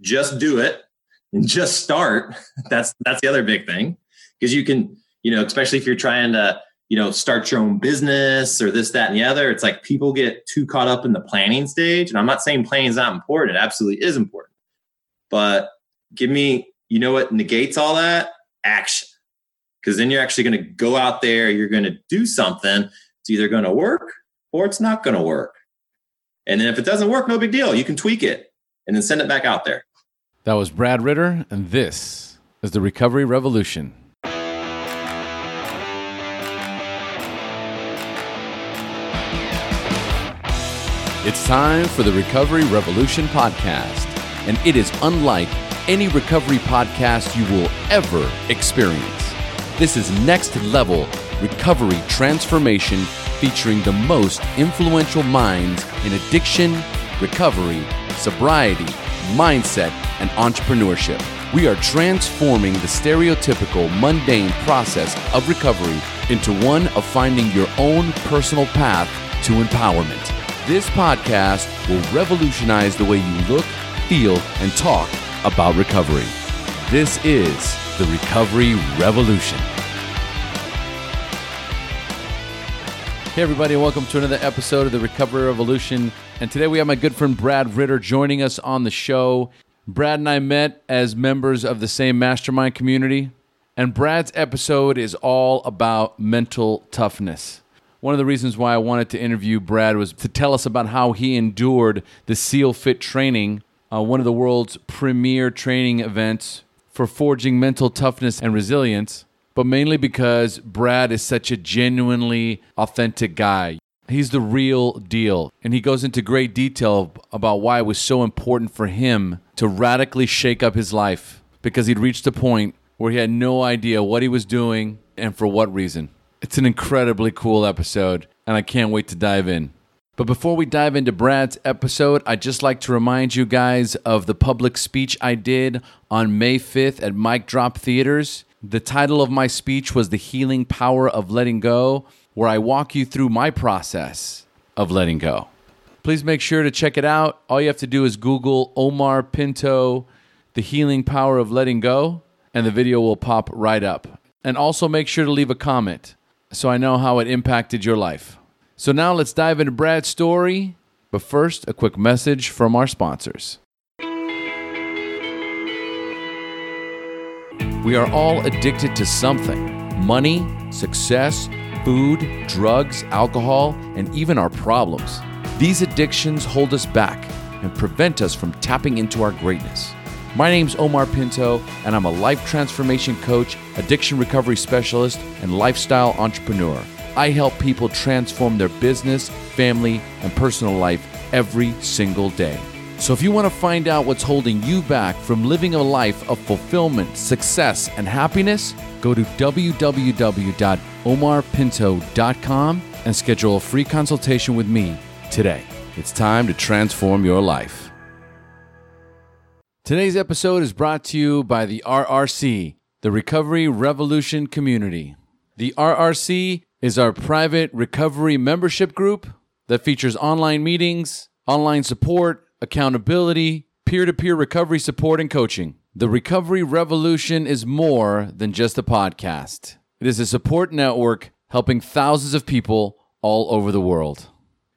just do it and just start. That's that's the other big thing because you can, you know, especially if you're trying to, you know, start your own business or this, that, and the other. It's like people get too caught up in the planning stage. And I'm not saying planning is not important. It absolutely is important. But give me, you know what negates all that? Action. Because then you're actually going to go out there, you're going to do something. It's either going to work or it's not going to work. And then if it doesn't work, no big deal. You can tweak it and then send it back out there. That was Brad Ritter, and this is the Recovery Revolution. It's time for the Recovery Revolution podcast, and it is unlike any recovery podcast you will ever experience. This is next level recovery transformation featuring the most influential minds in addiction, recovery, sobriety, mindset, and entrepreneurship. We are transforming the stereotypical mundane process of recovery into one of finding your own personal path to empowerment. This podcast will revolutionize the way you look, feel, and talk about recovery. This is the Recovery Revolution. Hey, everybody, welcome to another episode of the Recovery Revolution. And today we have my good friend Brad Ritter joining us on the show. Brad and I met as members of the same mastermind community, and Brad's episode is all about mental toughness. One of the reasons why I wanted to interview Brad was to tell us about how he endured the SEALFIT training, uh, one of the world's premier training events for forging mental toughness and resilience, but mainly because Brad is such a genuinely authentic guy. He's the real deal. And he goes into great detail about why it was so important for him to radically shake up his life because he'd reached a point where he had no idea what he was doing and for what reason. It's an incredibly cool episode, and I can't wait to dive in. But before we dive into Brad's episode, I'd just like to remind you guys of the public speech I did on May 5th at Mic Drop Theaters. The title of my speech was The Healing Power of Letting Go, where I walk you through my process of letting go. Please make sure to check it out. All you have to do is Google Omar Pinto, The Healing Power of Letting Go, and the video will pop right up. And also make sure to leave a comment so I know how it impacted your life. So now let's dive into Brad's story. But first, a quick message from our sponsors. We are all addicted to something money, success, food, drugs, alcohol, and even our problems. These addictions hold us back and prevent us from tapping into our greatness. My name's Omar Pinto, and I'm a life transformation coach, addiction recovery specialist, and lifestyle entrepreneur. I help people transform their business, family, and personal life every single day. So if you want to find out what's holding you back from living a life of fulfillment, success, and happiness, go to www.omarpinto.com and schedule a free consultation with me today. It's time to transform your life. Today's episode is brought to you by the RRC, the Recovery Revolution Community. The RRC is our private recovery membership group that features online meetings, online support, accountability, peer to peer recovery support, and coaching. The Recovery Revolution is more than just a podcast, it is a support network helping thousands of people all over the world.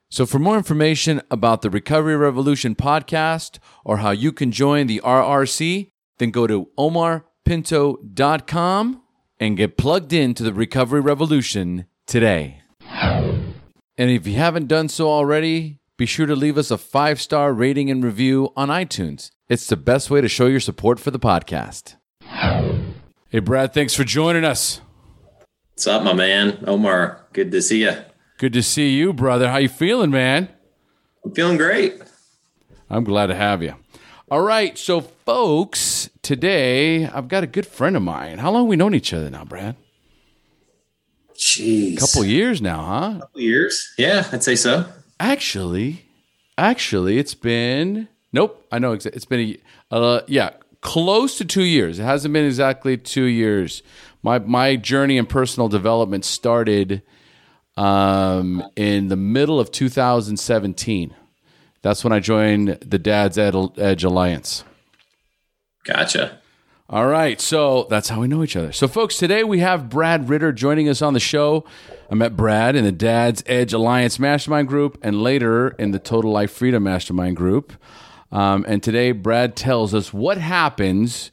So, for more information about the Recovery Revolution podcast or how you can join the RRC, then go to omarpinto.com and get plugged into the Recovery Revolution today. And if you haven't done so already, be sure to leave us a five star rating and review on iTunes. It's the best way to show your support for the podcast. Hey, Brad, thanks for joining us. What's up, my man? Omar, good to see you. Good to see you, brother. How you feeling, man? I'm feeling great. I'm glad to have you. All right, so folks, today I've got a good friend of mine. How long we known each other now, Brad? Jeez, A couple years now, huh? A couple years, yeah, I'd say so. Actually, actually, it's been nope. I know it's been a uh, yeah, close to two years. It hasn't been exactly two years. My my journey in personal development started um, in the middle of 2017. That's when I joined the Dad's Edge Alliance. Gotcha. All right. So that's how we know each other. So, folks, today we have Brad Ritter joining us on the show. I met Brad in the Dad's Edge Alliance Mastermind Group and later in the Total Life Freedom Mastermind Group. Um, and today, Brad tells us what happens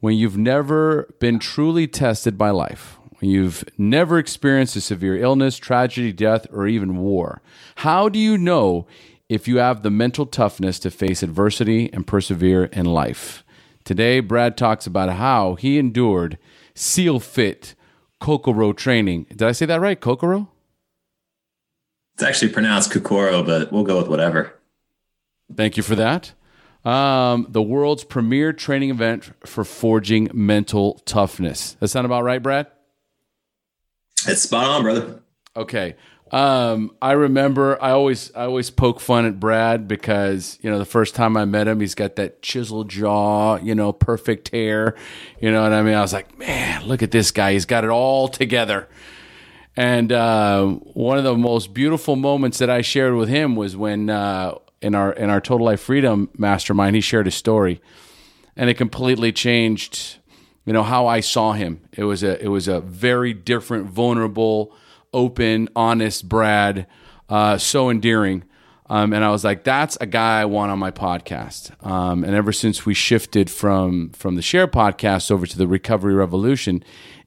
when you've never been truly tested by life, when you've never experienced a severe illness, tragedy, death, or even war. How do you know if you have the mental toughness to face adversity and persevere in life? Today, Brad talks about how he endured SEALFIT Kokoro training. Did I say that right? Kokoro? It's actually pronounced Kokoro, but we'll go with whatever. Thank you for that. Um, the world's premier training event for forging mental toughness. That sound about right, Brad? It's spot on, brother. Okay. Um, I remember I always I always poke fun at Brad because you know the first time I met him, he's got that chiseled jaw, you know, perfect hair, you know what I mean. I was like, man, look at this guy, he's got it all together. And uh, one of the most beautiful moments that I shared with him was when uh, in our in our Total Life Freedom Mastermind, he shared a story, and it completely changed, you know, how I saw him. It was a it was a very different, vulnerable open, honest Brad, uh, so endearing. Um, and I was like, that's a guy I want on my podcast. Um, and ever since we shifted from from the Shair podcast over to the Recovery Revolution,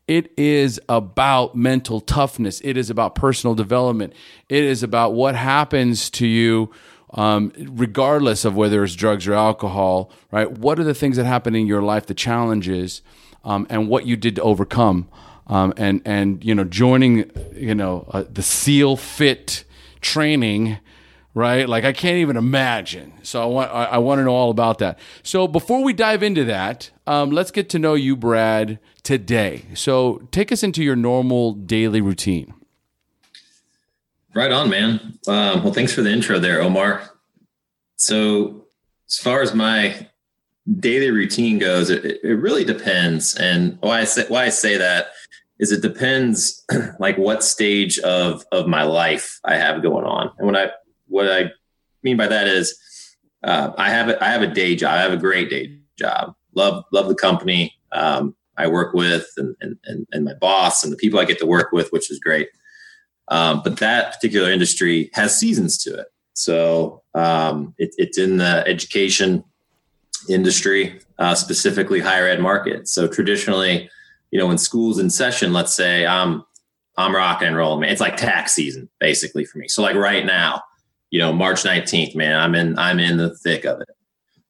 it is about mental toughness. It is about personal development. It is about what happens to you, um, regardless of whether it's drugs or alcohol. Right? What are the things that happen in your life, the challenges, um, and what you did to overcome um, and and you know joining you know uh, the SEALFIT training, right? Like I can't even imagine. So I want I, I want to know all about that. So before we dive into that, um, let's get to know you, Brad, today. So take us into your normal daily routine. Right on, man. Um, well, thanks for the intro there, Omar. So as far as my daily routine goes, it, it really depends. And why I say why I say that is it depends like what stage of of my life I have going on. And when I what I mean by that is uh, I have a, I have a day job. I have a great day job. Love love the company um, I work with and, and and and my boss and the people I get to work with, which is great. Um, but that particular industry has seasons to it. So um, it, it's in the education industry, uh, specifically higher ed market. So traditionally, you know, when school's in session, let's say I'm I'm rock and roll, man. It's like tax season basically for me. So like right now, you know, March 19th, man, I'm in I'm in the thick of it.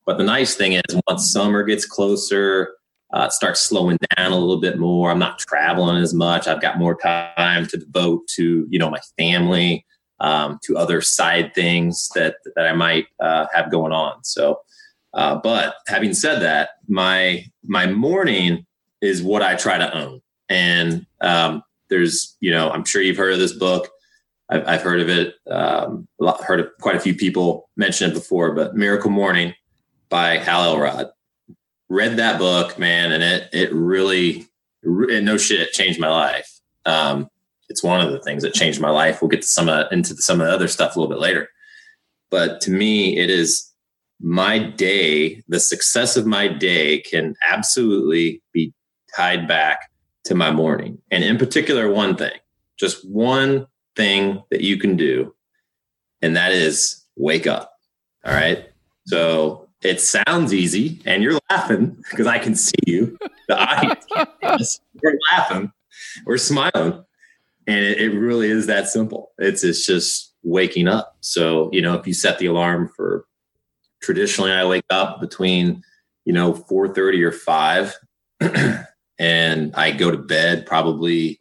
But the nice thing is once summer gets closer, uh, starts slowing down a little bit more. I'm not traveling as much. I've got more time to devote to, you know, my family, um, to other side things that that I might uh, have going on. So, uh, but having said that, my my morning is what I try to own. And um, there's, you know, I'm sure you've heard of this book. I've, I've heard of it. Um, heard of quite a few people mention it before, but Miracle Morning by Hal Elrod. Read that book, man, and it it really, it, no shit, changed my life. Um, it's one of the things that changed my life. We'll get to some of, into some of the other stuff a little bit later. But to me, it is my day. The success of my day can absolutely be tied back to my morning. And in particular, one thing, just one thing that you can do, and that is wake up. All right. So it sounds easy, and you're laughing because I can see you. The eyes, we're laughing, we're smiling. And it, it really is that simple. It's it's just waking up. So, you know, if you set the alarm for traditionally I wake up between, you know, 4:30 or 5 and I go to bed probably.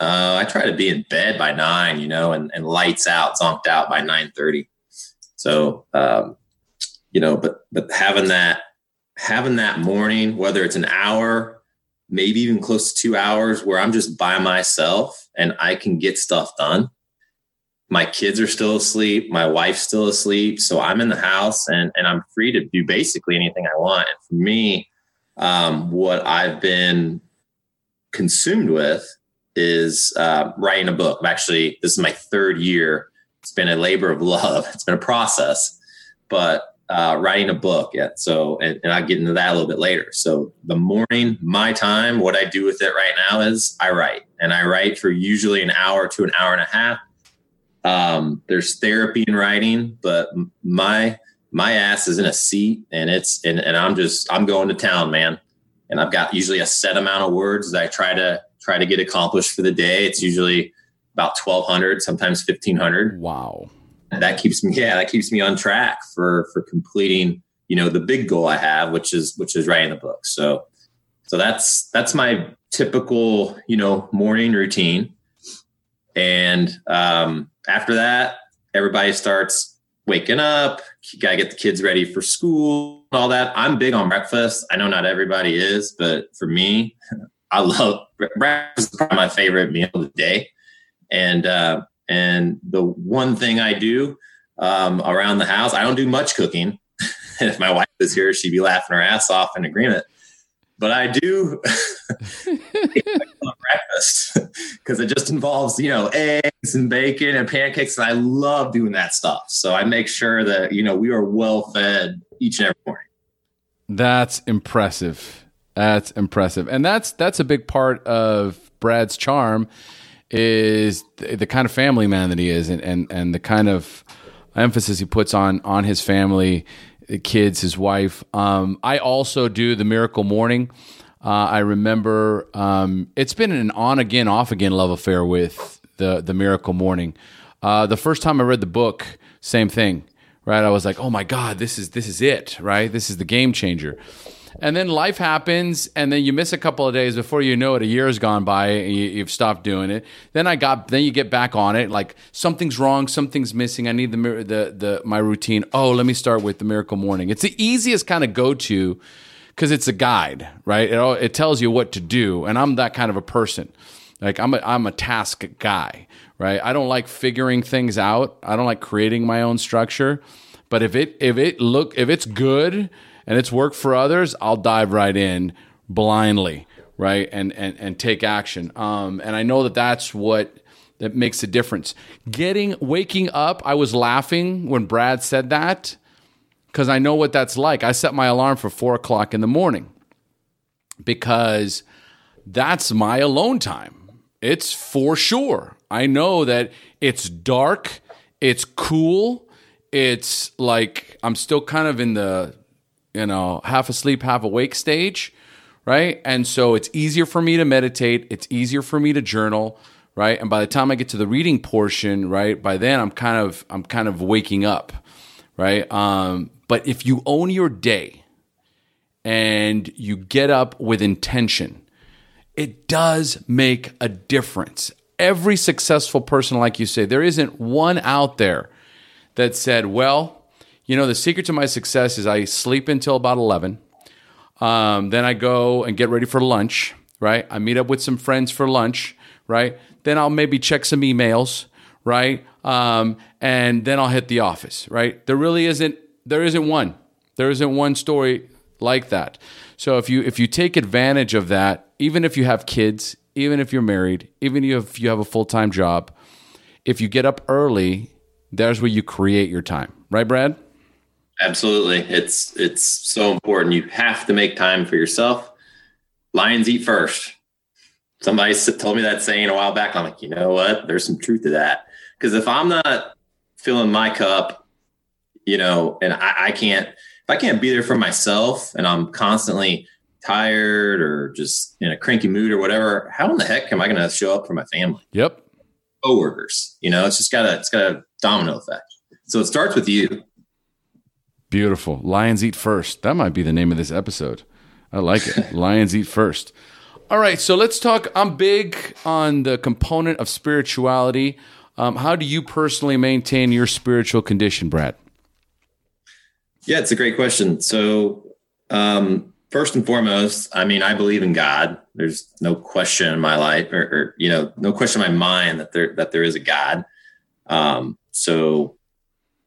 Uh, I try to be in bed by nine, you know, and, and lights out, zonked out by nine thirty. So, um, you know, but but having that having that morning, whether it's an hour, maybe even close to two hours, where I'm just by myself and I can get stuff done. My kids are still asleep. My wife's still asleep. So I'm in the house and, and I'm free to do basically anything I want. And for me, um, what I've been consumed with is uh, writing a book. I'm actually, this is my third year. It's been a labor of love. It's been a process, but uh, writing a book Yeah. So, and, and I'll get into that a little bit later. So, the morning, my time, what I do with it right now is I write, and I write for usually an hour to an hour and a half. Um, there's therapy in writing, but my my ass is in a seat, and it's and, and I'm just I'm going to town, man. And I've got usually a set amount of words that I try to try to get accomplished for the day. It's usually about 1200 sometimes 1500 wow that keeps me yeah that keeps me on track for for completing you know the big goal i have which is which is writing the book so so that's that's my typical you know morning routine and um after that everybody starts waking up gotta get the kids ready for school all that i'm big on breakfast i know not everybody is but for me i love breakfast is my favorite meal of the day and uh and the one thing I do um, around the house, I don't do much cooking. if my wife was here, she'd be laughing her ass off in agreement. But I do breakfast because it just involves, you know, eggs and bacon and pancakes. And I love doing that stuff. So I make sure that, you know, we are well fed each and every morning. That's impressive. That's impressive. And that's that's a big part of Brad's charm is the, the kind of family man that he is and, and, and the kind of emphasis he puts on on his family, the kids, his wife. Um, I also do the miracle morning. Uh, I remember um, it's been an on again, off again love affair with the the miracle morning. Uh, the first time I read the book, same thing, right? I was like, oh my god, this is this is it, right? This is the game changer. And then life happens, and then you miss a couple of days before you know it. A year has gone by, and you, have stopped doing it. Then I got, then you get back on it. Like something's wrong, something's missing. I need the the the my routine. Oh, let me start with the miracle morning. It's the easiest kind of go to because it's a guide, right? It it tells you what to do, and I'm that kind of a person. Like I'm a I'm a task guy, right? I don't like figuring things out. I don't like creating my own structure. But if it if it look if it's good and it's worked for others, I'll dive right in blindly, right, and and and take action. Um, and I know that that's what that makes a difference. Getting waking up, I was laughing when Brad said that because I know what that's like. I set my alarm for four o'clock in the morning because that's my alone time. It's for sure. I know that it's dark, it's cool, it's like I'm still kind of in the you know, half asleep, half awake stage, right? And so it's easier for me to meditate, it's easier for me to journal, right? And by the time I get to the reading portion, right, by then I'm kind of I'm kind of waking up, right? Um, but if you own your day and you get up with intention, it does make a difference. Every successful person, like you say, there isn't one out there that said, well, you know, the secret to my success is I sleep until about 11. Um, then I go and get ready for lunch, right? I meet up with some friends for lunch, right? Then I'll maybe check some emails, right? Um, and then I'll hit the office, right? There really isn't there isn't one. There isn't one story like that. So if you if you take advantage of that, even if you have kids, even if you're married, even if you have a full-time job, if you get up early, there's where you create your time. Right, Brad? Absolutely. It's it's so important. You have to make time for yourself. Lions eat first. Somebody told me that saying a while back. I'm like, you know what? There's some truth to that. Because if I'm not filling my cup, you know, and I, I can't, if I can't be there for myself and I'm constantly tired or just in a cranky mood or whatever, how in the heck am I going to show up for my family? Yep. Coworkers, you know, it's just got a, it's got a domino effect. So it starts with you. Beautiful. Lions eat first. That might be the name of this episode. I like it. Lions eat first. All right, so let's talk. I'm big on the component of spirituality. Um, how do you personally maintain your spiritual condition, Brad? Yeah, it's a great question. So, um, first and foremost, I mean, I believe in God. There's no question in my life, or, or you know, no question in my mind that there that there is a God. Um, so,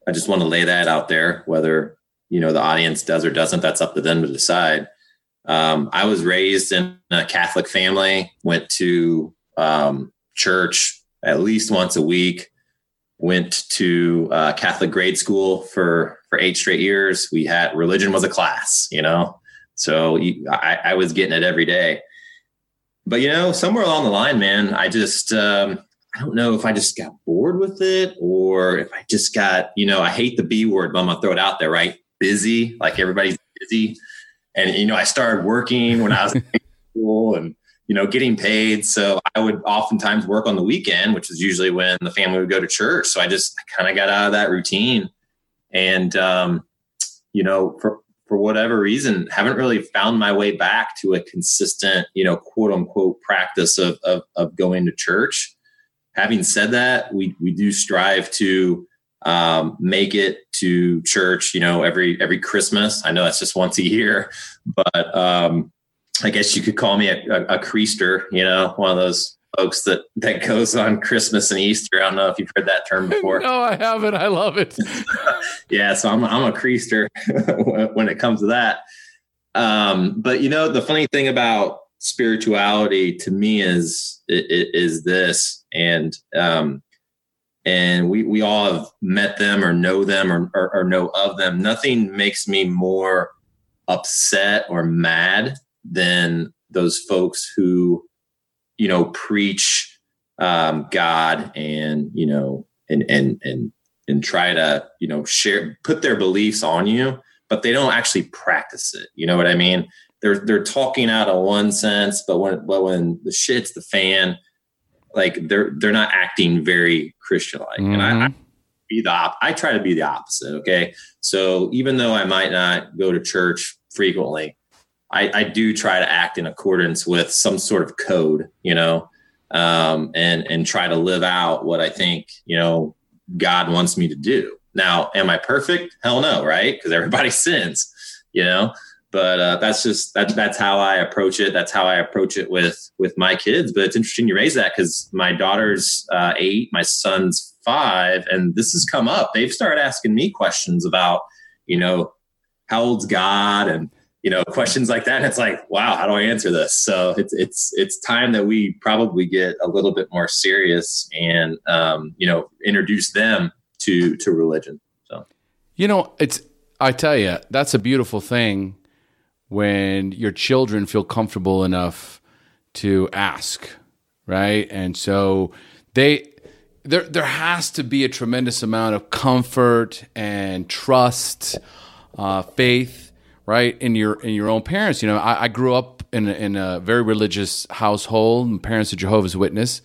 I just want to lay that out there. Whether you know the audience does or doesn't, that's up to them to decide. Um, I was raised in a Catholic family. Went to um, church at least once a week. Went to uh, Catholic grade school for for eight straight years. We had religion was a class, you know, so I, I was getting it every day. But you know, somewhere along the line, man, I just um, I don't know if I just got bored with it or if I just got, you know, I hate the B word, but I'm gonna throw it out there, right? Busy, like everybody's busy. And you know, I started working when I was in school and you know, getting paid. So I would oftentimes work on the weekend, which is usually when the family would go to church. So I just kind of got out of that routine. And um, you know, for for whatever reason, haven't really found my way back to a consistent, you know, quote unquote practice of of, of going to church having said that, we we do strive to um, make it to church. You know, every every Christmas. I know that's just once a year, but um, I guess you could call me a, a, a creaster. You know, one of those folks that that goes on Christmas and Easter. I don't know if you've heard that term before. no, I haven't. I love it. yeah, so I'm I'm a creaster when it comes to that. Um, but you know, the funny thing about spirituality to me is is this. And um and we we all have met them or know them or, or, or know of them. Nothing makes me more upset or mad than those folks who you know preach um god and you know and and and and try to you know share put their beliefs on you but they don't actually practice it. You know what i mean they're they're talking out of one sense, but when but when the shit's the fan, like they're they're not acting very Christian like. Mm-hmm. And I, I mm-hmm. be the op- I try to be the opposite. Okay, so even though I might not go to church frequently, I, I do try to act in accordance with some sort of code, you know, um, and and try to live out what I think you know God wants me to do. Now, am I perfect? Hell no, right? Because everybody sins, you know but uh, that's just that, that's how I approach it. That's how I approach it with with my kids. But it's interesting you raise that because my daughter's uh, eight, my son's five, and this has come up. They've started asking me questions about, you know, how old's God and you know questions like that. It's like, wow, how do I answer this? So it's it's it's time that we probably get a little bit more serious and um, you know introduce them to to religion. So you know, it's I tell you that's a beautiful thing when your children feel comfortable enough to ask, right? And so they there there has to be a tremendous amount of comfort and trust, uh, faith, right, in your in your own parents. You know, I, I grew up in a, in a very religious household. My parents are Jehovah's Witness.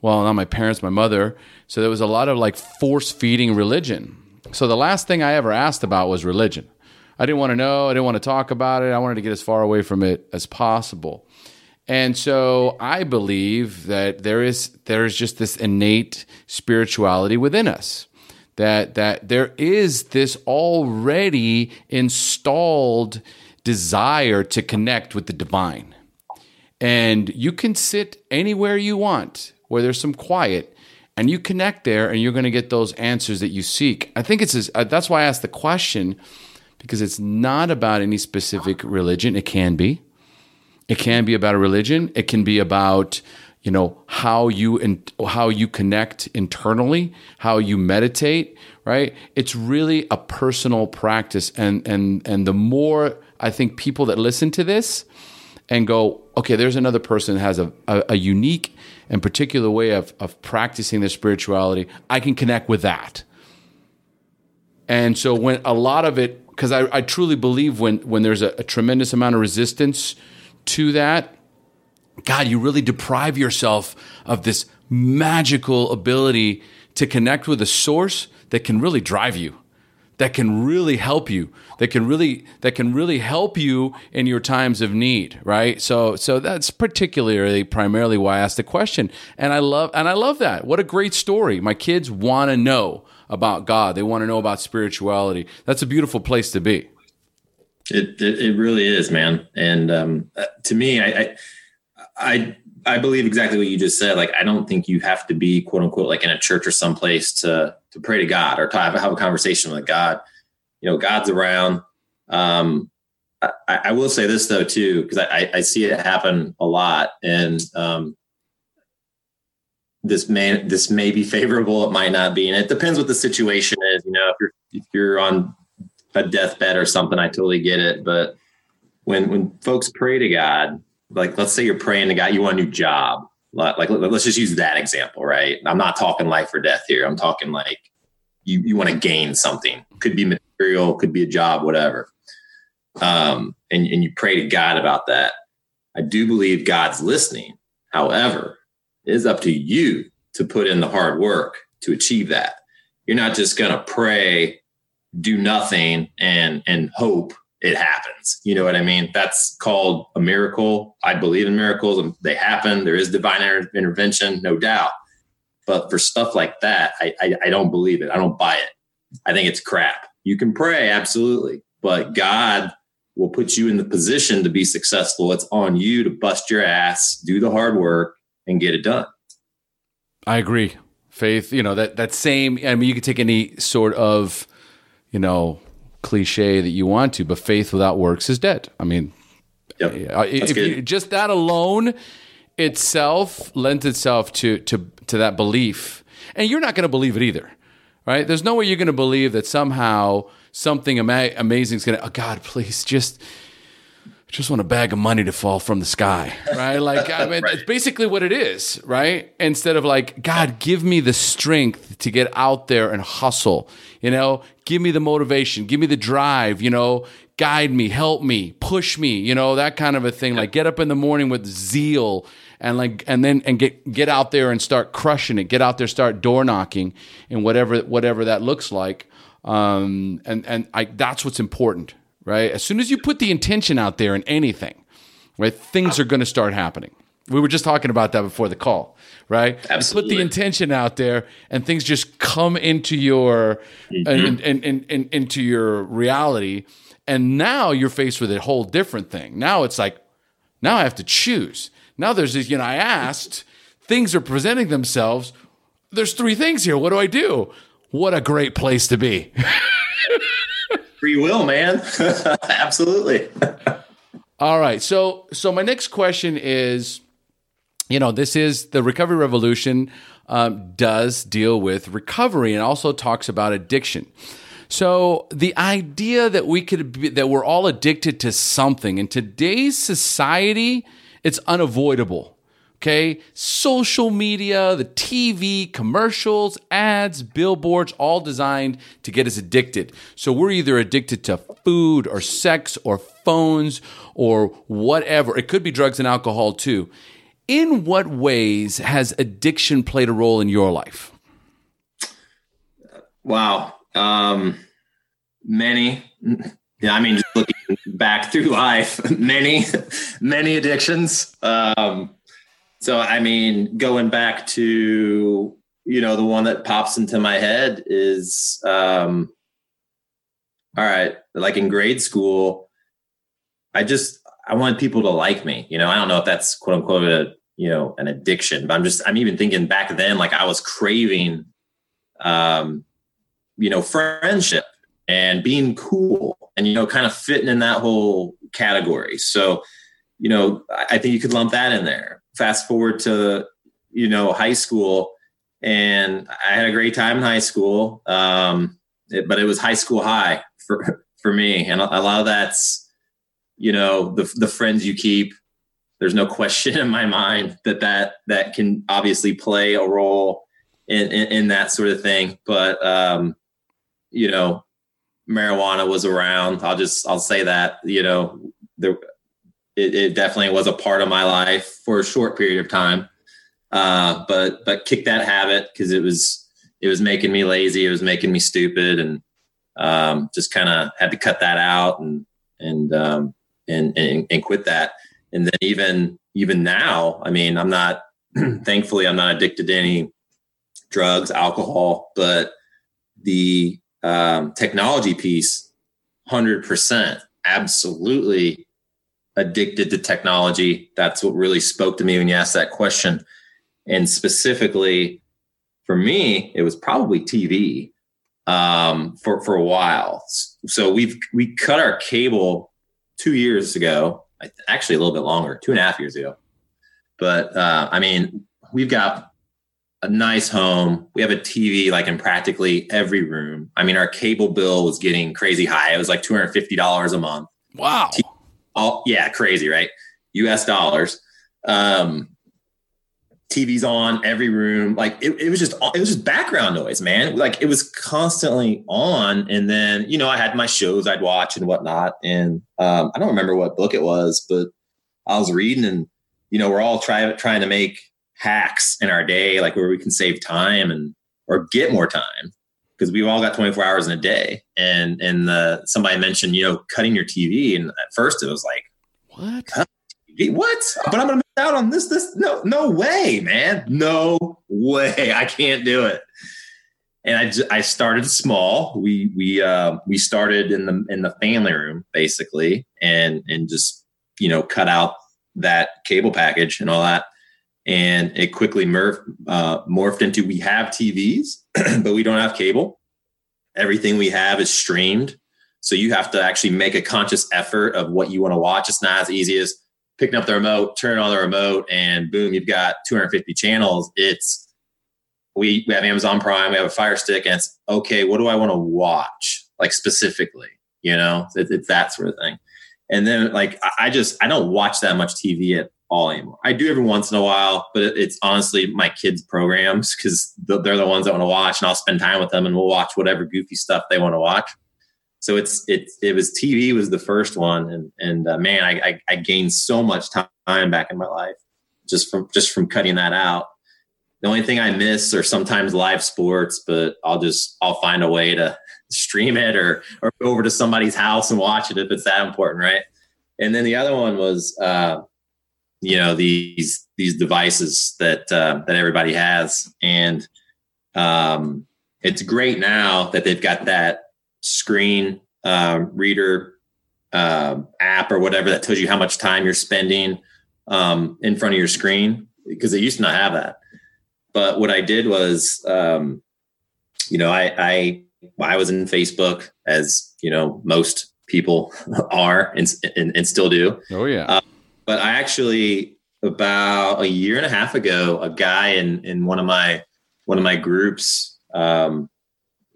Well, not my parents, my mother. So there was a lot of like force feeding religion. So the last thing I ever asked about was religion. I didn't want to know. I didn't want to talk about it. I wanted to get as far away from it as possible. And so I believe that there is there is just this innate spirituality within us. That that there is this already installed desire to connect with the divine. And you can sit anywhere you want where there's some quiet and you connect there and you're going to get those answers that you seek. I think it's uh, that's why I asked the question because it's not about any specific religion. It can be. It can be about a religion. It can be about you know how you and how you connect internally, how you meditate. Right? It's really a personal practice, and and and the more I think people that listen to this and go, okay, there's another person that has a, a, a unique and particular way of, of practicing their spirituality. I can connect with that. And so when a lot of it because I, I, truly believe when when there's a, a, tremendous amount of resistance to that, God, you really deprive yourself of this magical ability to connect with a source that can really drive you, that can really help you, that can really that can really help you in your times of need, right? So so that's particularly primarily why I asked the question, and I love and I love that. What a great story! My kids want to know about God. They want to know about spirituality. That's a beautiful place to be. It it, it really is, man. And um, uh, to me, I, I I I believe exactly what you just said. Like, I don't think you have to be quote unquote like in a church or someplace to to pray to God or to have, have a conversation with God. You know, God's around. Um, I, I will say this though too, because I, I see it happen a lot, and um, this may this may be favorable it might not be and it depends what the situation is you know if you're if you're on a deathbed or something, I totally get it. But when when folks pray to God, like let's say you're praying to God, you want a new job. Like, like let's just use that example, right? I'm not talking life or death here. I'm talking like you you want to gain something. Could be material, could be a job, whatever. Um, and, and you pray to God about that. I do believe God's listening. However, it is up to you to put in the hard work to achieve that. You're not just going to pray, do nothing, and and hope it happens. You know what I mean? That's called a miracle. I believe in miracles, and they happen. There is divine intervention, no doubt. But for stuff like that, I, I, I don't believe it. I don't buy it. I think it's crap. You can pray, absolutely, but God will put you in the position to be successful. It's on you to bust your ass, do the hard work, and get it done. I agree. Faith, you know, that that same I mean you could take any sort of, you know, cliche that you want to, but faith without works is dead. I mean, yep. if you, just that alone itself lends itself to to to that belief. And you're not going to believe it either. Right? There's no way you're going to believe that somehow something ama- amazing is going to, oh God, please just, just want a bag of money to fall from the sky, right? Like, I mean, right. it's basically what it is, right? Instead of like, God, give me the strength to get out there and hustle, you know, give me the motivation, give me the drive, you know, guide me, help me, push me, you know, that kind of a thing. Like, get up in the morning with zeal and like, and then, and get, get out there and start crushing it, get out there, start door knocking and whatever, whatever that looks like. Um, and and I, that's what's important, right? As soon as you put the intention out there in anything, right, things are going to start happening. We were just talking about that before the call, right? Absolutely. You put the intention out there, and things just come into your mm-hmm. and, and, and, into your reality. And now you're faced with a whole different thing. Now it's like, now I have to choose. Now there's this, you know, I asked, things are presenting themselves. There's three things here. What do I do? What a great place to be. Free will, man. Absolutely. All right. So so my next question is you know, this is the recovery revolution um, does deal with recovery and also talks about addiction. So the idea that we could be, that we're all addicted to something in today's society, it's unavoidable. Okay. Social media, the TV, commercials, ads, billboards, all designed to get us addicted. So we're either addicted to food or sex or phones or whatever. It could be drugs and alcohol too. In what ways has addiction played a role in your life? Wow. Um, many. Yeah, I mean, just looking back through life, many, many addictions. Um, so, I mean, going back to, you know, the one that pops into my head is, um, all right, like in grade school, I just, I want people to like me. You know, I don't know if that's quote unquote a, you know, an addiction, but I'm just, I'm even thinking back then, like I was craving, um, you know, friendship and being cool and, you know, kind of fitting in that whole category. So, you know, I think you could lump that in there fast forward to you know high school and i had a great time in high school um, it, but it was high school high for for me. And a lot of that's you know the the friends you keep there's no question in my mind that that that can obviously play a role in in, in that sort of thing. But um you know marijuana was around. I'll just i'll say that you know there it, it, definitely was a part of my life for a short period of time. Uh, but but kick that habit because it was it was making me lazy. It was making me stupid, and um, just kind of had to cut that out and and, um, and and and quit that. And then even even now, I mean, I'm not. thankfully, I'm not addicted to any drugs, alcohol, but the um, technology piece, hundred percent, absolutely addicted to technology. That's what really spoke to me when you asked that question. And specifically for me, it was probably TV um, for for a while. So we've we cut our cable two years ago, actually a little bit longer, two and a half years ago. But uh, I mean, we've got a nice home. We have a TV like in practically every room. I mean, our cable bill was getting crazy high. It was like two hundred fifty dollars a month. Wow. All yeah, crazy, right? U.S. dollars. Um, TV's on every room. Like it, it was just it was just background noise, man. Like it was constantly on. And then you know I had my shows I'd watch and whatnot. And um, I don't remember what book it was, but I was reading and you know we're all trying trying to make hacks in our day, like where we can save time and or get more time because we've all got 24 hours in a day. And and the, somebody mentioned you know cutting your TV, and at first it was like what what? But I'm gonna miss out on this. This no, no way, man. No way. I can't do it. And I, I started small. We we uh, we started in the in the family room basically, and and just you know cut out that cable package and all that, and it quickly morphed uh, morphed into we have TVs, but we don't have cable. Everything we have is streamed, so you have to actually make a conscious effort of what you want to watch. It's not as easy as picking up the remote, turn on the remote, and boom, you've got 250 channels. It's we, we have Amazon Prime, we have a Fire Stick, and it's okay. What do I want to watch, like specifically? You know, it, it's that sort of thing. And then, like, I just I don't watch that much TV at all anymore. I do every once in a while, but it's honestly my kids' programs because they're the ones that want to watch, and I'll spend time with them, and we'll watch whatever goofy stuff they want to watch so it's it it was TV was the first one, and and uh, man, I, I, I gained so much time back in my life just from just from cutting that out. The only thing I miss are sometimes live sports, but I'll just I'll find a way to stream it or or go over to somebody's house and watch it if it's that important, right? And then the other one was uh, you know these these devices that uh, that everybody has, and um, it's great now that they've got that screen uh, reader uh, app or whatever that tells you how much time you're spending um, in front of your screen because they used to not have that. But what I did was, um, you know, I, I I was in Facebook as you know most people are and, and, and still do. Oh yeah. Uh, but I actually about a year and a half ago, a guy in in one of my one of my groups um,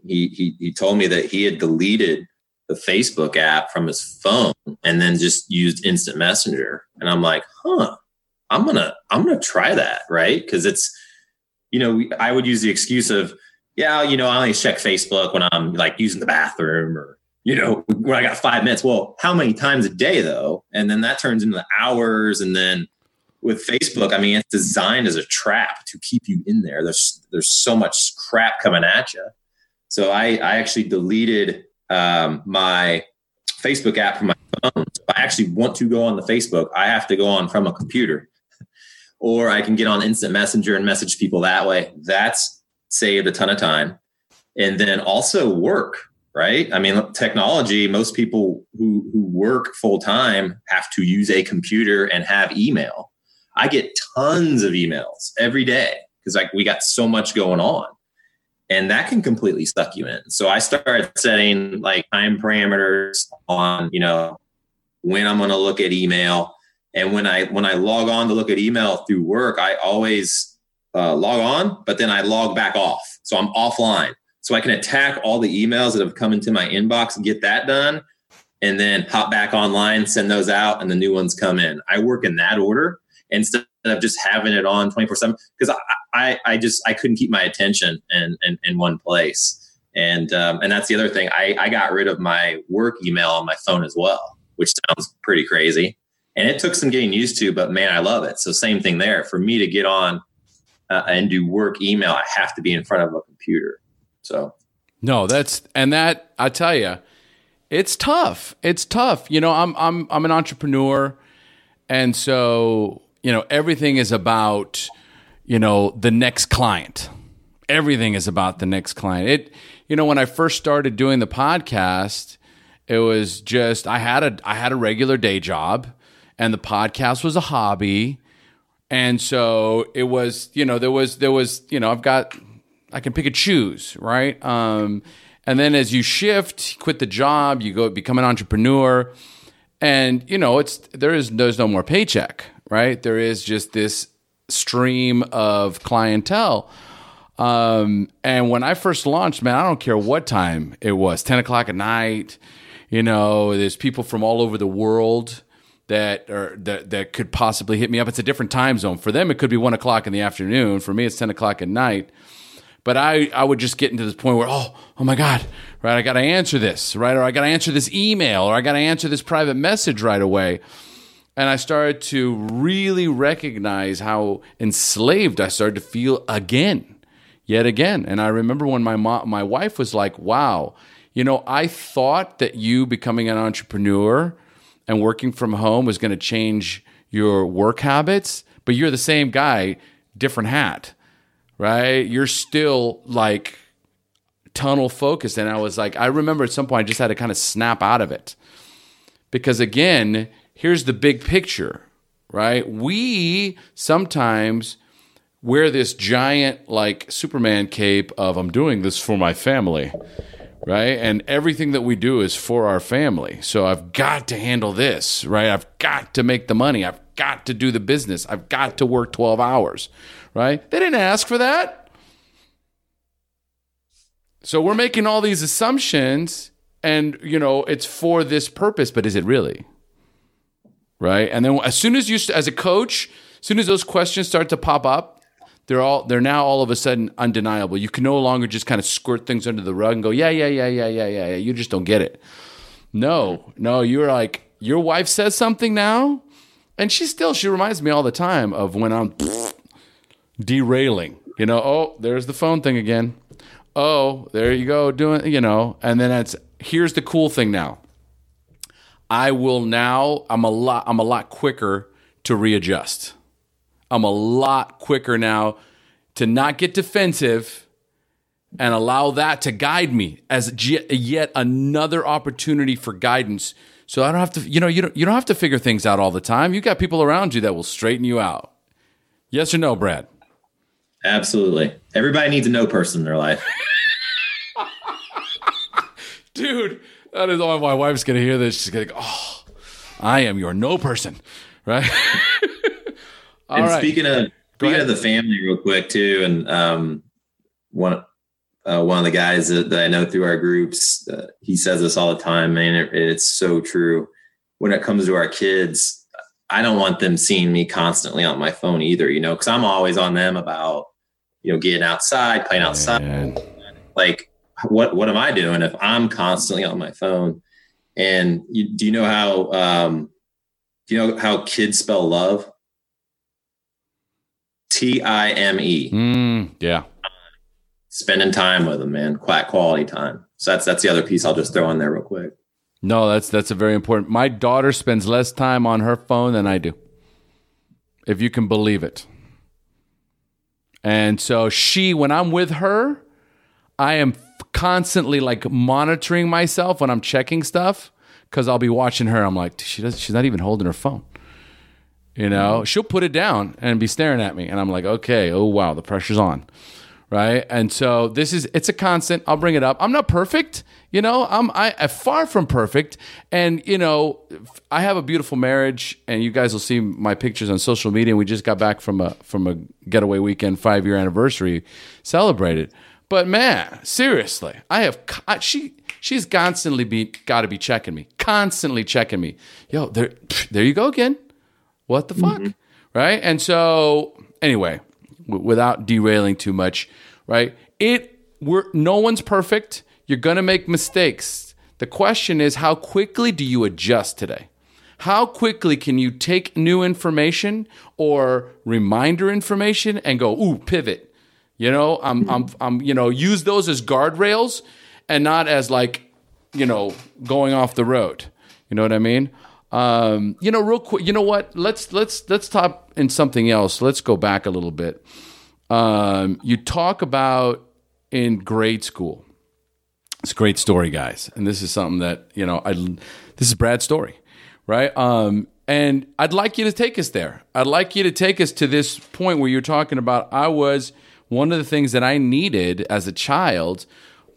he, he he told me that he had deleted the Facebook app from his phone and then just used instant messenger. And I'm like, huh, I'm gonna I'm gonna try that, right? Because it's you know, I would use the excuse of, yeah, you know, I only check Facebook when I'm like using the bathroom or you know, when I got five minutes. Well, how many times a day though? And then that turns into the hours. And then with Facebook, I mean, it's designed as a trap to keep you in there. There's there's so much crap coming at you. So I, I actually deleted um, my Facebook app from my phone. So I actually want to go on the Facebook, I have to go on from a computer, or I can get on Instant Messenger and message people that way. That's saved a ton of time, and then also work. Right? I mean, technology. Most people who who work full time have to use a computer and have email. I get tons of emails every day because like we got so much going on and that can completely suck you in. So I started setting like time parameters on, you know, when I'm going to look at email. And when I when I log on to look at email through work, I always uh, log on, but then I log back off. So I'm offline. So I can attack all the emails that have come into my inbox and get that done, and then hop back online, send those out, and the new ones come in. I work in that order instead of just having it on 24 7 because I, I, I just i couldn't keep my attention in, in, in one place. And um, and that's the other thing. I, I got rid of my work email on my phone as well which sounds pretty crazy. And it took some getting used to but man i love it. So same thing there. For me to get on uh, and do work email i have to be in front of a computer so no that's and that i tell you it's tough it's tough you know i'm i'm i'm an entrepreneur and so you know, everything is about, you know, the next client. Everything is about the next client. It, you know, when I first started doing the podcast, it was just I had a I had a regular day job, and the podcast was a hobby, and so it was you know there was there was you know I've got I can pick and choose right, um, and then as you shift, quit the job, you go become an entrepreneur, and you know it's there is there's no more paycheck right? There is just this stream of clientele. Um, and when I first launched, man, I don't care what time it was, 10 o'clock at night, you know, there's people from all over the world that are that that could possibly hit me up. It's a different time zone. For them, it could be one o'clock in the afternoon. For me, it's 10 o'clock at night. But I, I would just get into this point where, oh, oh my God, right? I got to answer this, right? Or I got to answer this email, or I got to answer this private message right away. And I started to really recognize how enslaved I started to feel again, yet again. And I remember when my mom, my wife was like, wow, you know, I thought that you becoming an entrepreneur and working from home was going to change your work habits, but you're the same guy, different hat right? You're still like tunnel focused. And I was like, I remember at some point I just had to kind of snap out of it. Because again, here's the big picture, right? We sometimes wear this giant like Superman cape of I'm doing this for my family, right? And everything that we do is for our family. So I've got to handle this, right? I've got to make the money. I've got to do the business. I've got to work 12 hours, right? They didn't ask for that. So we're making all these assumptions and, you know, it's for this purpose, but is it really? Right? And then as soon as you as a coach, as soon as those questions start to pop up, they're all they're now all of a sudden undeniable. You can no longer just kind of squirt things under the rug and go, "Yeah, yeah, yeah, yeah, yeah, yeah, yeah." You just don't get it. No. No, you're like your wife says something now, and she still she reminds me all the time of when I'm derailing. You know, oh, there's the phone thing again. Oh, there you go, doing, you know, and then it's here's the cool thing now. I will now I'm a lot I'm a lot quicker to readjust. I'm a lot quicker now to not get defensive and allow that to guide me as yet another opportunity for guidance. So I don't have to, you know, you don't, you don't have to figure things out all the time. You got people around you that will straighten you out. Yes or no, Brad? Absolutely. Everybody needs a no person in their life. Dude, that is all my wife's going to hear this. She's going to go, oh, I am your no person. Right. and right. speaking of, speaking of the family real quick too. And, um, one, uh, one of the guys that, that, I know through our groups, uh, he says this all the time, man. It, it's so true. When it comes to our kids, I don't want them seeing me constantly on my phone either, you know, because I'm always on them about, you know, getting outside, playing outside. Man. Like, what what am I doing if I'm constantly on my phone? And you, do you know how um, do you know how kids spell love? T I M E. Mm, yeah. Spending time with them, man. Quite quality time. So that's that's the other piece I'll just throw in there real quick. No, that's that's a very important. My daughter spends less time on her phone than I do. If you can believe it. And so she when I'm with her, I am constantly like monitoring myself when I'm checking stuff cuz I'll be watching her. I'm like she does she's not even holding her phone. You know, mm. she'll put it down and be staring at me and I'm like, "Okay, oh wow, the pressure's on." Right? And so this is it's a constant. I'll bring it up. I'm not perfect, you know. I'm I am far from perfect, and you know, I have a beautiful marriage, and you guys will see my pictures on social media. And we just got back from a from a getaway weekend, five year anniversary celebrated. But man, seriously, I have she she's constantly be got to be checking me, constantly checking me. Yo, there there you go again. What the fuck, mm-hmm. right? And so anyway w- without derailing too much, right? It we're no one's perfect. You're going to make mistakes. The question is how quickly do you adjust today? How quickly can you take new information or reminder information and go, "Ooh, pivot." You know, I'm I'm I'm you know, use those as guardrails and not as like, you know, going off the road. You know what I mean? Um, you know, real quick. You know what? Let's let's let's talk in something else. Let's go back a little bit. Um, you talk about in grade school. It's a great story, guys, and this is something that you know. I this is Brad's story, right? Um, and I'd like you to take us there. I'd like you to take us to this point where you're talking about. I was one of the things that I needed as a child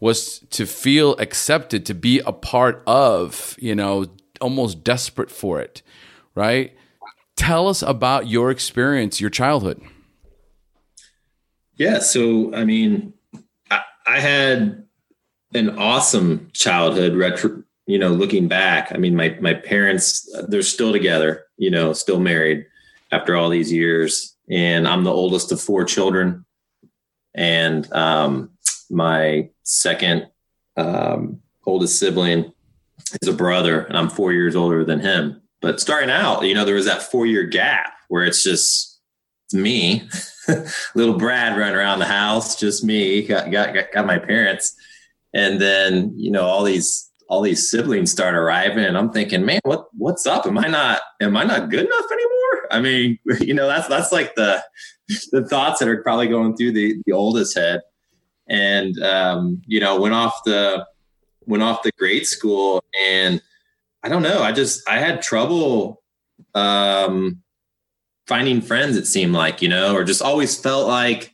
was to feel accepted, to be a part of. You know, almost desperate for it, right? Tell us about your experience, your childhood. Yeah. So, I mean, I, I had an awesome childhood retro, you know, looking back. I mean, my, my parents, they're still together, you know, still married after all these years. And I'm the oldest of four children. And um, my second um, oldest sibling is a brother, and I'm four years older than him. But starting out, you know, there was that four year gap where it's just it's me, little Brad running around the house, just me, got, got, got my parents. And then, you know, all these all these siblings start arriving and I'm thinking, man, what what's up? Am I not am I not good enough anymore? I mean, you know, that's that's like the the thoughts that are probably going through the the oldest head. And um, you know, went off the went off the grade school and I don't know, I just I had trouble um finding friends it seemed like, you know, or just always felt like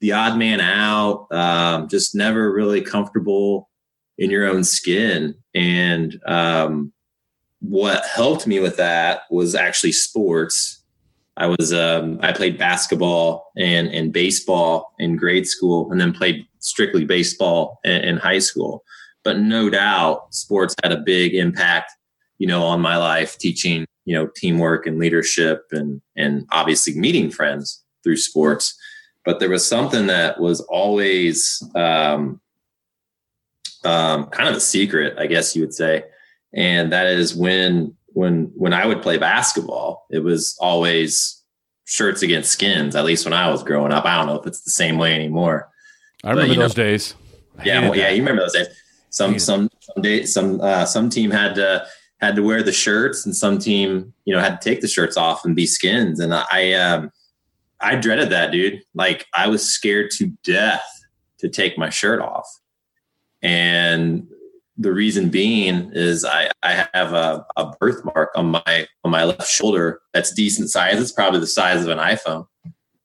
the odd man out, um, just never really comfortable in your own skin. And um, what helped me with that was actually sports. I was um, I played basketball and and baseball in grade school, and then played strictly baseball in, in high school. But no doubt, sports had a big impact, you know, on my life, teaching you know teamwork and leadership, and and obviously meeting friends through sports. But there was something that was always um, um, kind of a secret, I guess you would say, and that is when when when I would play basketball, it was always shirts against skins. At least when I was growing up, I don't know if it's the same way anymore. I remember but, those know, days. I yeah, well, yeah, you remember those days. Some some some day some uh, some team had to had to wear the shirts, and some team you know had to take the shirts off and be skins. And I um, I dreaded that, dude. Like I was scared to death to take my shirt off and the reason being is I, I have a, a birthmark on my on my left shoulder that's decent size. It's probably the size of an iPhone.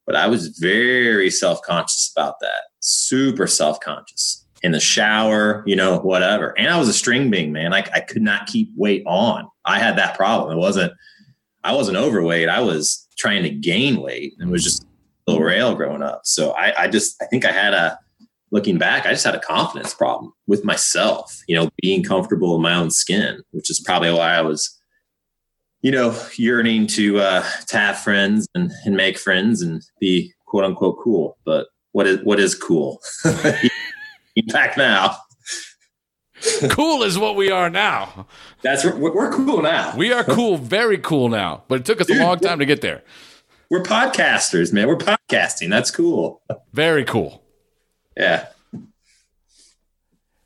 But I was very self-conscious about that. Super self-conscious. In the shower, you know, whatever. And I was a string being, man. I, I could not keep weight on. I had that problem. It wasn't I wasn't overweight. I was trying to gain weight and was just a little rail growing up. So I, I just I think I had a looking back, I just had a confidence problem with myself, you know, being comfortable in my own skin, which is probably why I was, you know, yearning to uh, to have friends and, and make friends and be quote unquote cool. But what is what is cool? back now. cool is what we are now. That's we're, cool now. We are cool, very cool now. But it took us Dude, a long time to get there. We're podcasters, man. We're podcasting. That's cool. Very cool. Yeah.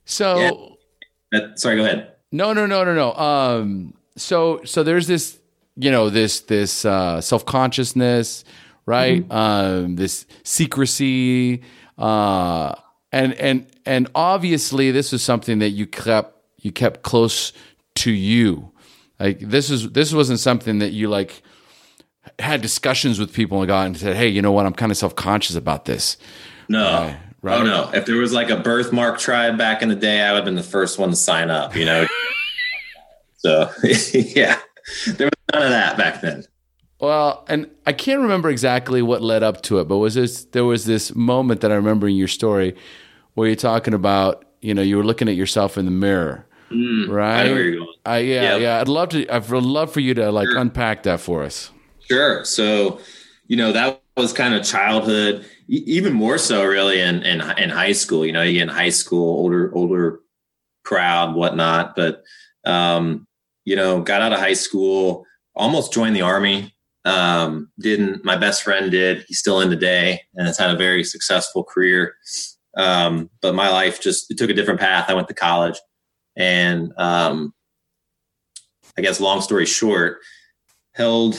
So, yeah. sorry, go ahead. No, no, no, no, no. Um, so, so there's this, you know, this this uh, self consciousness, right? Mm-hmm. Um, this secrecy, uh, and and and obviously, this is something that you kept you kept close to you. Like this is this wasn't something that you like had discussions with people and got and said, "Hey, you know what? I'm kind of self conscious about this." No, uh, Right. Oh no! If there was like a birthmark tribe back in the day, I would have been the first one to sign up. You know. so yeah, there was none of that back then. Well, and I can't remember exactly what led up to it, but was this there was this moment that I remember in your story where you're talking about, you know, you were looking at yourself in the mirror, mm, right? I, I yeah, yep. yeah. I'd love to. I'd love for you to like sure. unpack that for us. Sure. So, you know, that was kind of childhood even more so really in, in in high school you know you get in high school older older crowd whatnot but um you know got out of high school almost joined the army um didn't my best friend did he's still in today and has had a very successful career um but my life just took a different path i went to college and um i guess long story short held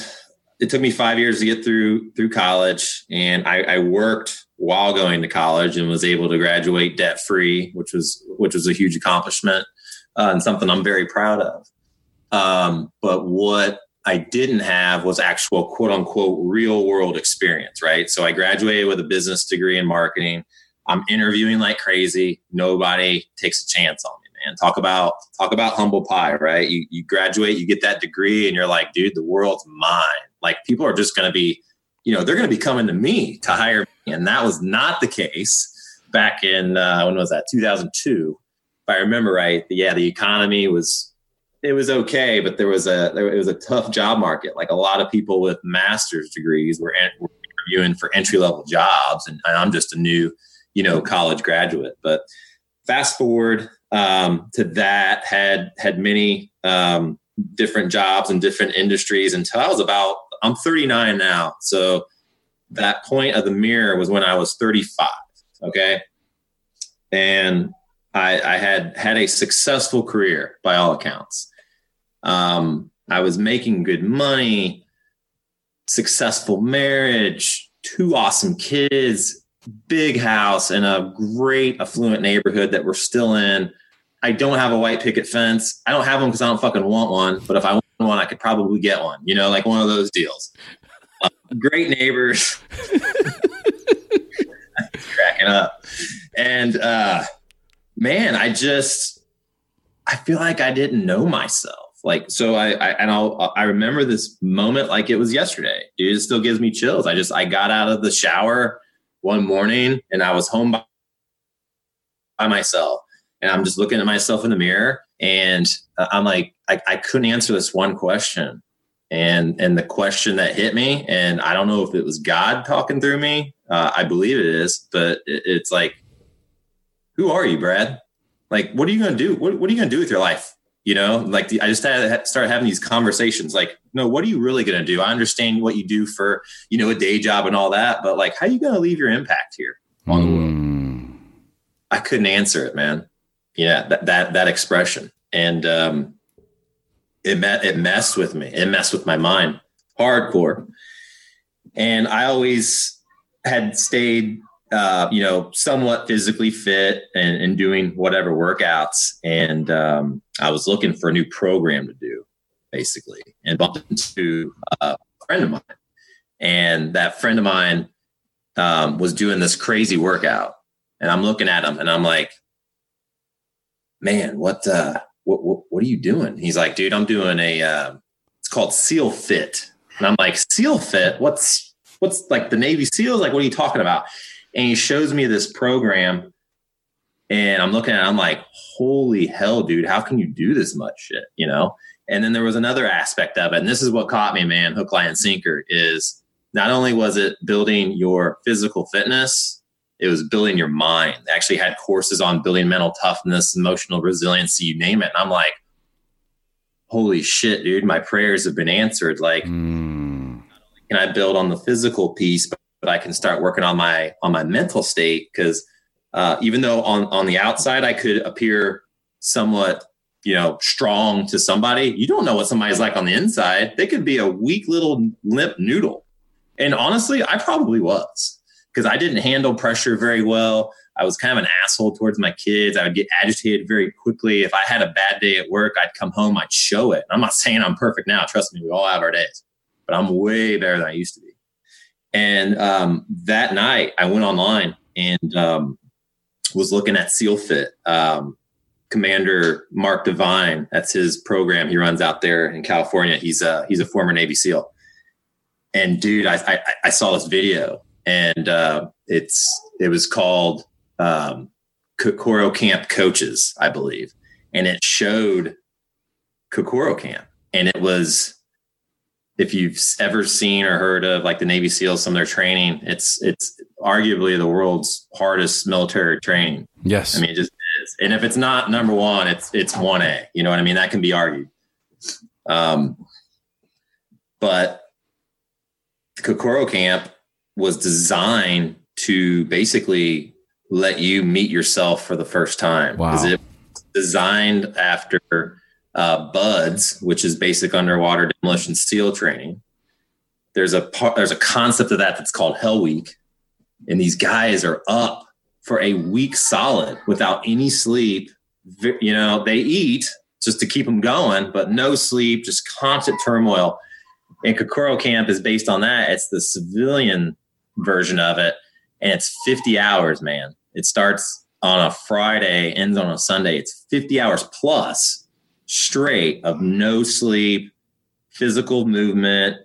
it took me five years to get through through college, and I, I worked while going to college and was able to graduate debt free, which was which was a huge accomplishment uh, and something I'm very proud of. Um, but what I didn't have was actual quote unquote real world experience, right? So I graduated with a business degree in marketing. I'm interviewing like crazy. Nobody takes a chance on me man. Talk about talk about humble pie, right? You you graduate, you get that degree, and you're like, dude, the world's mine. Like people are just going to be you know, they're going to be coming to me to hire me. And that was not the case back in, uh, when was that? 2002. If I remember right, yeah, the economy was, it was okay, but there was a, there, it was a tough job market. Like a lot of people with master's degrees were, were interviewing for entry level jobs. And, and I'm just a new, you know, college graduate. But fast forward um, to that, had, had many, um, different jobs and different industries until I was about, I'm 39 now. So that point of the mirror was when I was 35. Okay. And I, I had had a successful career by all accounts. Um, I was making good money, successful marriage, two awesome kids, big house in a great affluent neighborhood that we're still in. I don't have a white picket fence. I don't have them because I don't fucking want one. But if I want one, I could probably get one. You know, like one of those deals. Uh, great neighbors. cracking up. And uh, man, I just I feel like I didn't know myself. Like so, I, I and I'll I remember this moment like it was yesterday. Dude, It still gives me chills. I just I got out of the shower one morning and I was home by, by myself and I'm just looking at myself in the mirror and I'm like, I, I couldn't answer this one question. And, and the question that hit me, and I don't know if it was God talking through me. Uh, I believe it is, but it, it's like, who are you, Brad? Like, what are you going to do? What, what are you going to do with your life? You know, like the, I just had to start having these conversations. Like, no, what are you really going to do? I understand what you do for, you know, a day job and all that, but like, how are you going to leave your impact here on the world? Hmm. I couldn't answer it, man yeah, that that that expression, and um, it met it messed with me. It messed with my mind, hardcore. And I always had stayed, uh, you know, somewhat physically fit and, and doing whatever workouts. And um, I was looking for a new program to do, basically, and bumped into a friend of mine. And that friend of mine um, was doing this crazy workout, and I'm looking at him, and I'm like, man, what, uh, what, what, what are you doing? He's like, dude, I'm doing a, uh, it's called SEALFIT. And I'm like, SEALFIT? What's, what's like the Navy SEALs? Like, what are you talking about? And he shows me this program and I'm looking at it, I'm like, holy hell, dude, how can you do this much shit? You know? And then there was another aspect of it. And this is what caught me, man, hook, line, and sinker is not only was it building your physical fitness, it was building your mind. They actually had courses on building mental toughness, emotional resiliency, you name it. And I'm like, holy shit, dude, my prayers have been answered. Like, mm. can I build on the physical piece, but, but I can start working on my on my mental state? Because uh, even though on on the outside I could appear somewhat you know strong to somebody you don't know what somebody's like on the inside they could be a weak little limp noodle and honestly i probably was because I didn't handle pressure very well. I was kind of an asshole towards my kids. I would get agitated very quickly. If I had a bad day at work, I'd come home, I'd show it. I'm not saying I'm perfect now. Trust me, we all have our days, but I'm way better than I used to be. And um, that night, I went online and um, was looking at SEALFIT. Um, Commander Mark Divine, that's his program. He runs out there in California. He's a he's a former Navy SEAL. And dude, I, I, I saw this video and uh, it's it was called um, Kokoro Camp Coaches, I believe, and it showed Kokoro Camp, and it was if you've ever seen or heard of like the Navy SEALs, some of their training, it's it's arguably the world's hardest military training. Yes, I mean it just is, and if it's not number one, it's it's one A. You know what I mean? That can be argued. Um, but the Kokoro Camp was designed to basically let you meet yourself for the first time. Wow. It designed after uh, BUD/S, which is basic underwater demolition SEAL training. There's a part, there's a concept of that that's called Hell Week, and these guys are up for a week solid without any sleep. You know, they eat just to keep them going, but no sleep, just constant turmoil. And Kokoro Camp is based on that. It's the civilian version of it, and it's 50 hours, man. It starts on a Friday, ends on a Sunday. It's 50 hours plus straight of no sleep, physical movement,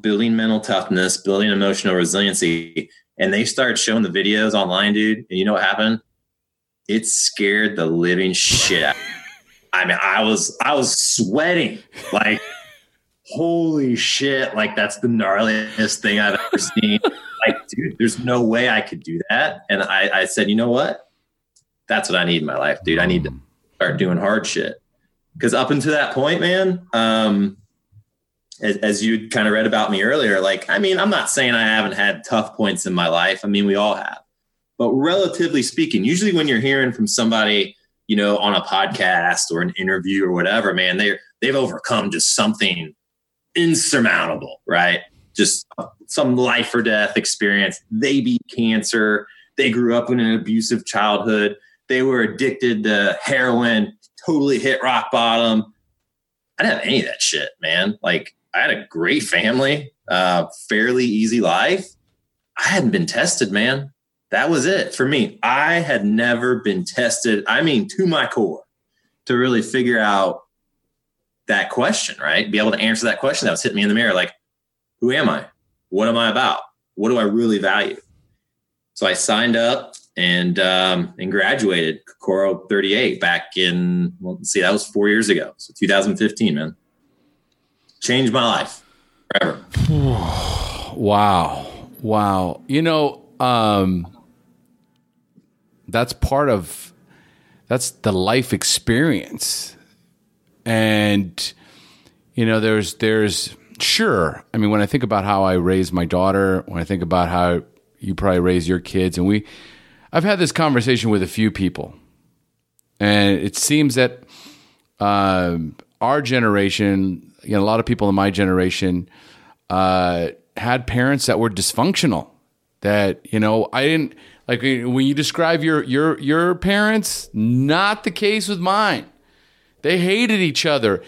building mental toughness, building emotional resiliency. And they started showing the videos online, dude. And you know what happened? It scared the living shit out. I mean, I was I was sweating like holy shit, like that's the gnarliest thing I've ever seen. like, dude, there's no way I could do that. And I, I said, you know what? That's what I need in my life, dude. I need to start doing hard shit. Because up until that point, man, um, as, as you kind of read about me earlier, like, I mean, I'm not saying I haven't had tough points in my life. I mean, we all have. But relatively speaking, usually when you're hearing from somebody, you know, on a podcast or an interview or whatever, man, they they've overcome just something insurmountable, right? Just some life or death experience. They beat cancer. They grew up in an abusive childhood. They were addicted to heroin, totally hit rock bottom. I didn't have any of that shit, man. Like, I had a great family, uh, fairly easy life. I hadn't been tested, man. That was it for me. I had never been tested, I mean, to my core, to really figure out that question, right? Be able to answer that question that was hitting me in the mirror like, who am I? What am I about? What do I really value? So I signed up and um, and graduated Kokoro 38 back in well, see, that was four years ago. So 2015, man. Changed my life forever. wow. Wow. You know, um, that's part of that's the life experience and you know there's there's sure i mean when i think about how i raised my daughter when i think about how you probably raise your kids and we i've had this conversation with a few people and it seems that um, our generation you know a lot of people in my generation uh, had parents that were dysfunctional that you know i didn't like when you describe your your your parents not the case with mine they hated each other.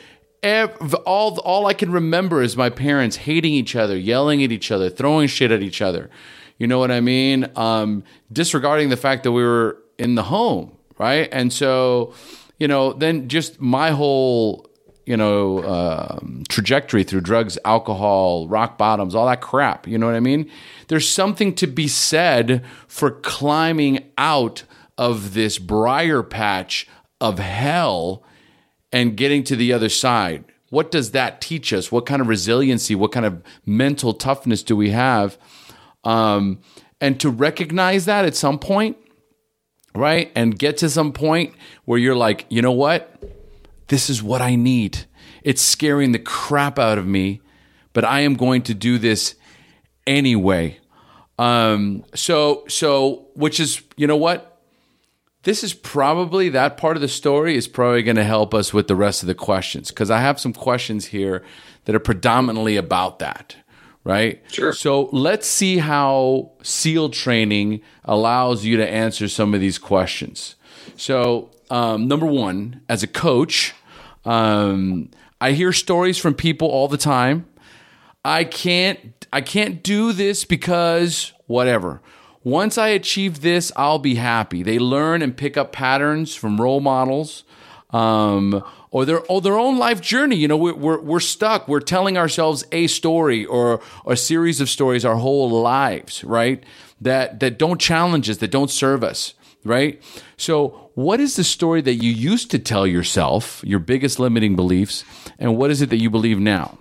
All, all I can remember is my parents hating each other, yelling at each other, throwing shit at each other. You know what I mean? Um, disregarding the fact that we were in the home, right? And so, you know, then just my whole, you know, um, trajectory through drugs, alcohol, rock bottoms, all that crap. You know what I mean? There's something to be said for climbing out of this briar patch of hell and getting to the other side. What does that teach us? What kind of resiliency, what kind of mental toughness do we have? Um, and to recognize that at some point, right? And get to some point where you're like, you know what? This is what I need. It's scaring the crap out of me, but I am going to do this anyway. Um, so, so, which is, you know what? this is probably that part of the story is probably going to help us with the rest of the questions because I have some questions here that are predominantly about that, right? Sure. So let's see how SEAL training allows you to answer some of these questions. So, um, number one, as a coach, um, I hear stories from people all the time. I can't, I can't do this because whatever once I achieve this, I'll be happy. They learn and pick up patterns from role models. Um, or their or their own life journey. You know, we're, we're, we're stuck. We're telling ourselves a story or, or a series of stories our whole lives, right? That that don't challenge us, that don't serve us, right? So, what is the story that you used to tell yourself, your biggest limiting beliefs, and what is it that you believe now?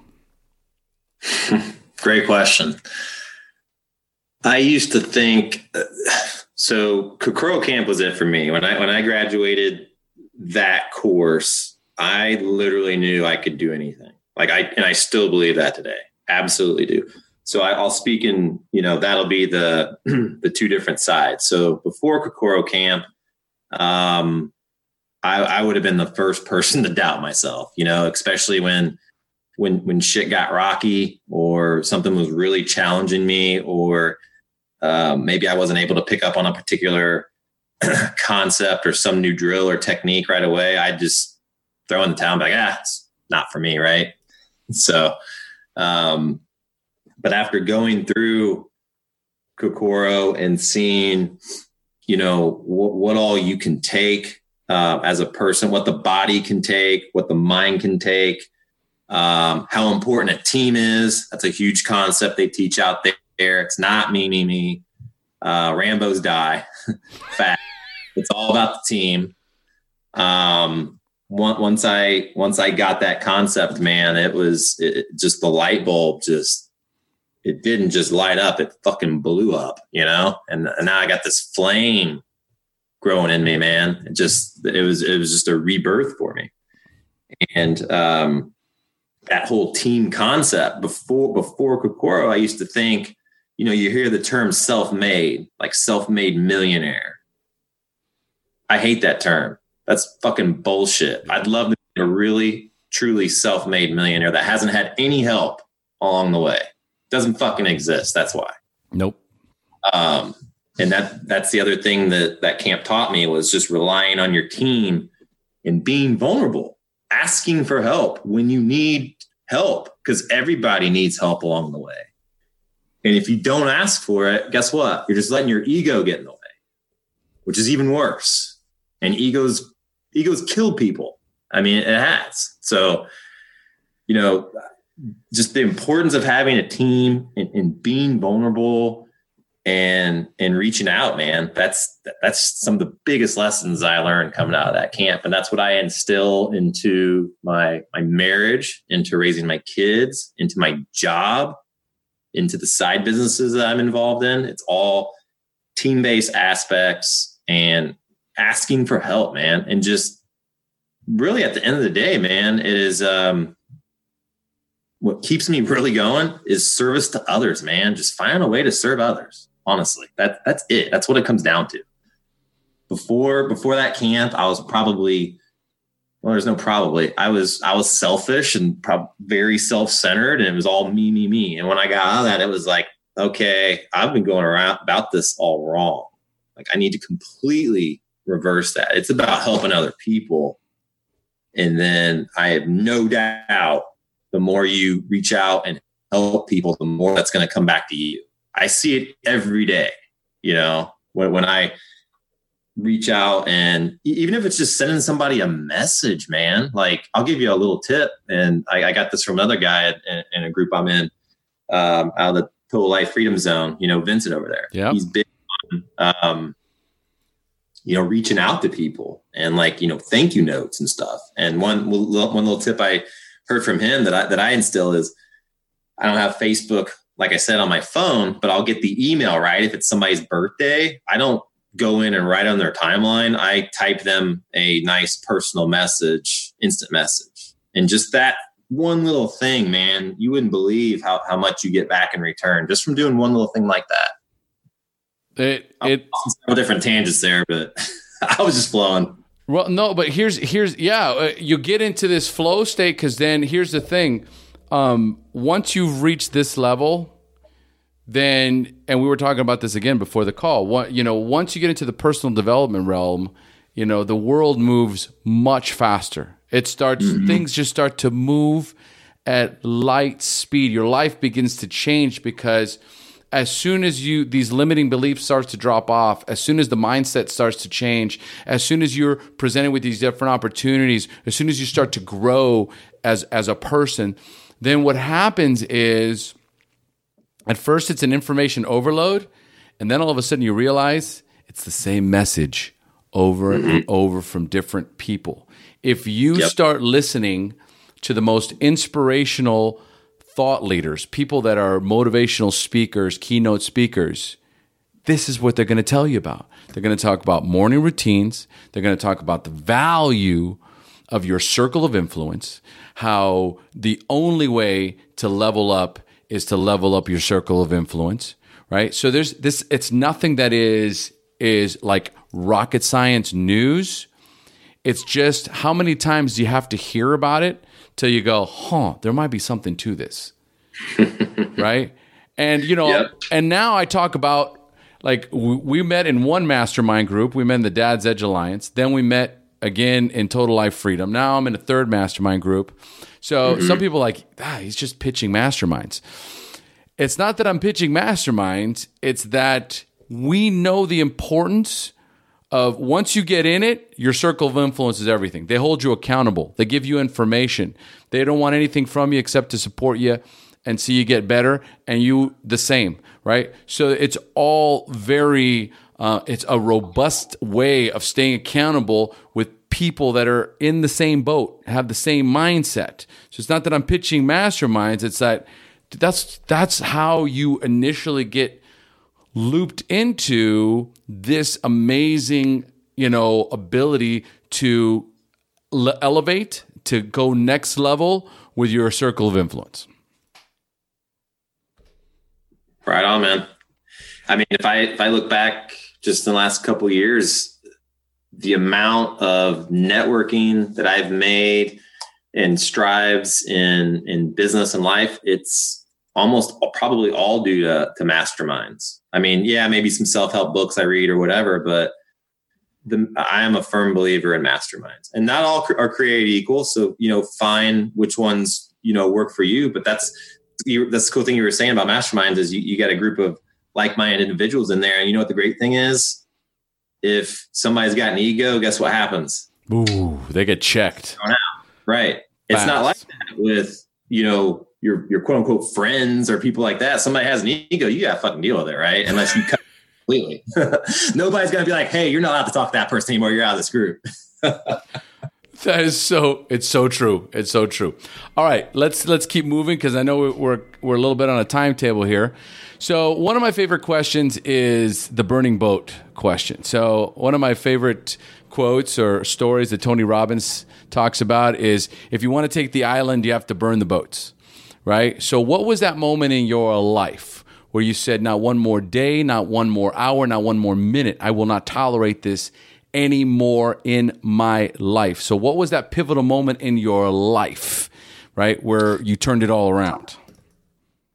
Great question. I used to think so. Kokoro Camp was it for me when I when I graduated that course. I literally knew I could do anything. Like I and I still believe that today. Absolutely do. So I, will speak in you know that'll be the the two different sides. So before Kokoro Camp, um, I, I would have been the first person to doubt myself. You know, especially when when when shit got rocky or something was really challenging me or um, maybe I wasn't able to pick up on a particular concept or some new drill or technique right away. I just throw in the be like, ah, it's not for me, right? So, um, but after going through Kokoro and seeing, you know, what all you can take uh, as a person, what the body can take, what the mind can take, um, how important a team is. That's a huge concept they teach out there. It's not me, me, me. Uh, Rambo's die. Fact. It's all about the team. Um, once I once I got that concept, man, it was it, just the light bulb just it didn't just light up; it fucking blew up, you know. And, and now I got this flame growing in me, man. It just it was it was just a rebirth for me. And um, that whole team concept before before Kokoro, I used to think, you know, you hear the term self-made, like self-made millionaire. I hate that term. That's fucking bullshit. I'd love to be a really truly self-made millionaire that hasn't had any help along the way. Doesn't fucking exist. That's why. Nope. Um, and that that's the other thing that that camp taught me was just relying on your team and being vulnerable, asking for help when you need help because everybody needs help along the way. And if you don't ask for it, guess what? You're just letting your ego get in the way, which is even worse. And egos egos kill people. I mean, it has. So, you know, just the importance of having a team and, and being vulnerable and and reaching out man that's that's some of the biggest lessons i learned coming out of that camp and that's what i instill into my my marriage into raising my kids into my job into the side businesses that i'm involved in it's all team-based aspects and asking for help man. And just really at the end of the day man it is um what keeps me really going is service to others man. Just find a way to serve others honestly. That that's it. That's what it comes down to. Before before that camp i was probably well there's no probably. I was i was selfish and very self-centered and it was all me me me. And when i got out of that it was like okay i've been going around about this all wrong. Like i need to completely reverse that it's about helping other people and then i have no doubt the more you reach out and help people the more that's going to come back to you I see it every day, you know, when, when I reach out and even if it's just sending somebody a message, man, like I'll give you a little tip. And I, I got this from another guy in, in a group I'm in um, out of the Total Life Freedom Zone, you know, Vincent over there. Yeah. He's big on, um, you know, reaching out to people and like, you know, thank you notes and stuff. And one, one little tip I heard from him that I, that I instill is I don't have Facebook like I said on my phone, but I'll get the email, right? If it's somebody's birthday, I don't go in and write on their timeline. I type them a nice personal message, instant message. And just that one little thing, man, you wouldn't believe how, how much you get back in return just from doing one little thing like that. It, it, some different tangents there, but I was just flowing. Well, no, but here's, here's, yeah, uh, you get into this flow state because then here's the thing um, once you've reached this level, then and we were talking about this again before the call. What you know, once you get into the personal development realm, you know the world moves much faster. It starts mm-hmm. things just start to move at light speed. Your life begins to change because as soon as you these limiting beliefs starts to drop off as soon as the mindset starts to change as soon as you're presented with these different opportunities as soon as you start to grow as as a person then what happens is at first it's an information overload, and then all of a sudden you realize it's the same message over mm-hmm. and over from different people. If you yep. start listening to the most inspirational thought leaders, people that are motivational speakers, keynote speakers, this is what they're going to tell you about. They're going to talk about morning routines. They're going to talk about the value of your circle of influence how the only way to level up is to level up your circle of influence, right? So there's this it's nothing that is is like rocket science news. It's just how many times do you have to hear about it till you go, "Huh, there might be something to this." right? And you know, yep. and now I talk about like we met in one mastermind group. We met in the Dad's Edge Alliance. Then we met again in Total Life Freedom. Now I'm in a third mastermind group. So mm-hmm. some people like, ah, he's just pitching masterminds. It's not that I'm pitching masterminds, it's that we know the importance of once you get in it, your circle of influence is everything. They hold you accountable. They give you information. They don't want anything from you except to support you and see you get better, and you the same, right? So it's all very. Uh, it's a robust way of staying accountable with people that are in the same boat, have the same mindset. So it's not that I'm pitching masterminds. It's that that's that's how you initially get looped into this amazing, you know, ability to le- elevate, to go next level with your circle of influence. Right on, man. I mean, if I if I look back just in the last couple years, the amount of networking that I've made and strives in in business and life, it's almost probably all due to, to masterminds. I mean, yeah, maybe some self-help books I read or whatever, but the, I am a firm believer in masterminds and not all are created equal. So, you know, find which ones, you know, work for you, but that's, that's the cool thing you were saying about masterminds is you, you got a group of like-minded individuals in there. And you know what the great thing is? If somebody's got an ego, guess what happens? Ooh, they get checked. Right. It's Fast. not like that with, you know, your your quote unquote friends or people like that. Somebody has an ego, you gotta fucking deal with it, right? Unless you cut completely. Nobody's gonna be like, hey, you're not allowed to talk to that person anymore. You're out of this group. that is so. It's so true. It's so true. All right, let's let's keep moving because I know we're we're a little bit on a timetable here. So one of my favorite questions is the burning boat question. So one of my favorite quotes or stories that Tony Robbins talks about is if you want to take the island, you have to burn the boats right? So, what was that moment in your life where you said, not one more day, not one more hour, not one more minute, I will not tolerate this anymore in my life? So, what was that pivotal moment in your life, right, where you turned it all around?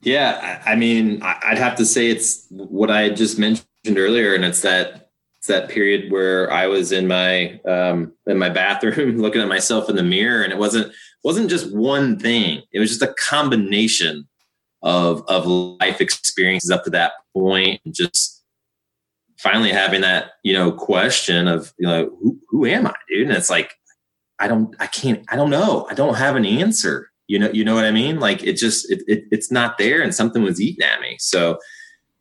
Yeah, I mean, I'd have to say it's what I just mentioned earlier, and it's that it's that period where I was in my um, in my bathroom looking at myself in the mirror, and it wasn't wasn't just one thing. It was just a combination of of life experiences up to that point, and just finally having that you know question of you know who, who am I, dude? And it's like I don't, I can't, I don't know. I don't have an answer. You know, you know what I mean? Like it just, it, it it's not there, and something was eating at me. So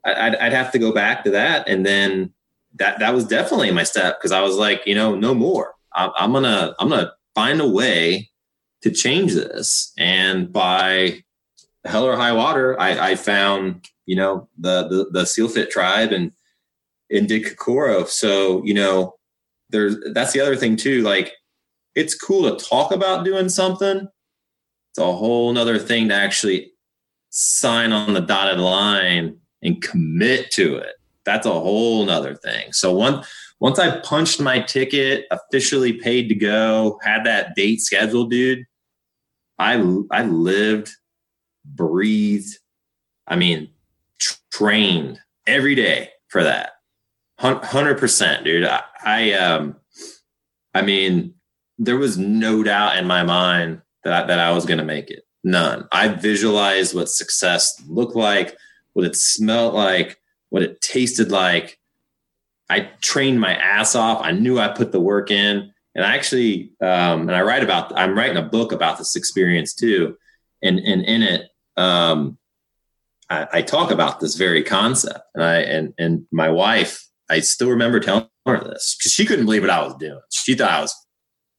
I'd, I'd have to go back to that, and then that that was definitely my step because I was like, you know, no more. I, I'm gonna, I'm gonna find a way to change this. And by hell or high water, I, I found, you know, the, the, the SEALFIT tribe and, and did Kokoro. So, you know, there's, that's the other thing too. Like it's cool to talk about doing something. It's a whole nother thing to actually sign on the dotted line and commit to it. That's a whole nother thing. So one, once I punched my ticket, officially paid to go, had that date scheduled, dude, I I lived, breathed, I mean, trained every day for that. Hundred percent, dude. I, I um, I mean, there was no doubt in my mind that I, that I was going to make it. None. I visualized what success looked like, what it smelled like, what it tasted like. I trained my ass off. I knew I put the work in. And I actually, um, and I write about, I'm writing a book about this experience too. And, and in it, um, I, I talk about this very concept. And I, and, and my wife, I still remember telling her this because she couldn't believe what I was doing. She thought I was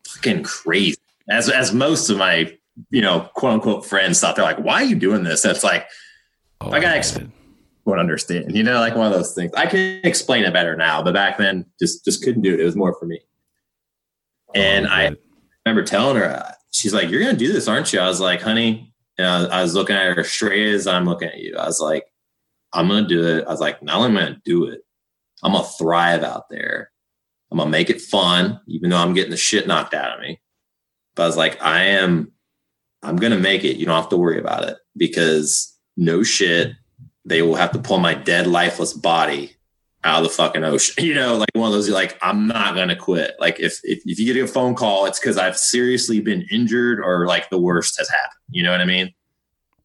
fucking crazy. As, as most of my, you know, quote unquote friends thought they're like, why are you doing this? That's like, oh, I gotta explain understand. You know, like one of those things. I can explain it better now, but back then just just couldn't do it. It was more for me. And oh, I remember telling her, she's like, "You're gonna do this, aren't you?" I was like, "Honey," I was looking at her straight as I'm looking at you. I was like, "I'm gonna do it." I was like, "Not only am I gonna do it, I'm gonna thrive out there. I'm gonna make it fun, even though I'm getting the shit knocked out of me." But I was like, "I am, I'm gonna make it. You don't have to worry about it because no shit." They will have to pull my dead, lifeless body out of the fucking ocean. You know, like one of those like, I'm not gonna quit. Like if if, if you get a phone call, it's because I've seriously been injured or like the worst has happened. You know what I mean?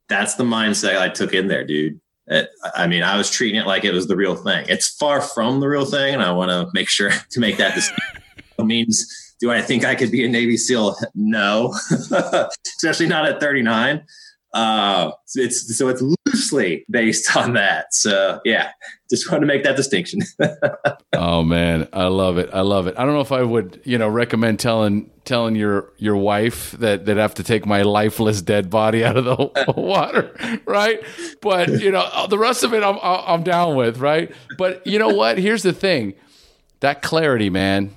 That's the mindset I took in there, dude. It, I mean, I was treating it like it was the real thing. It's far from the real thing, and I want to make sure to make that distinction. means Do I think I could be a Navy SEAL? No, especially not at 39. Uh, it's so it's loosely based on that. So yeah, just wanted to make that distinction. oh man, I love it. I love it. I don't know if I would, you know, recommend telling telling your your wife that that have to take my lifeless dead body out of the water, right? But you know, the rest of it I'm I'm down with, right? But you know what? Here's the thing. That clarity, man.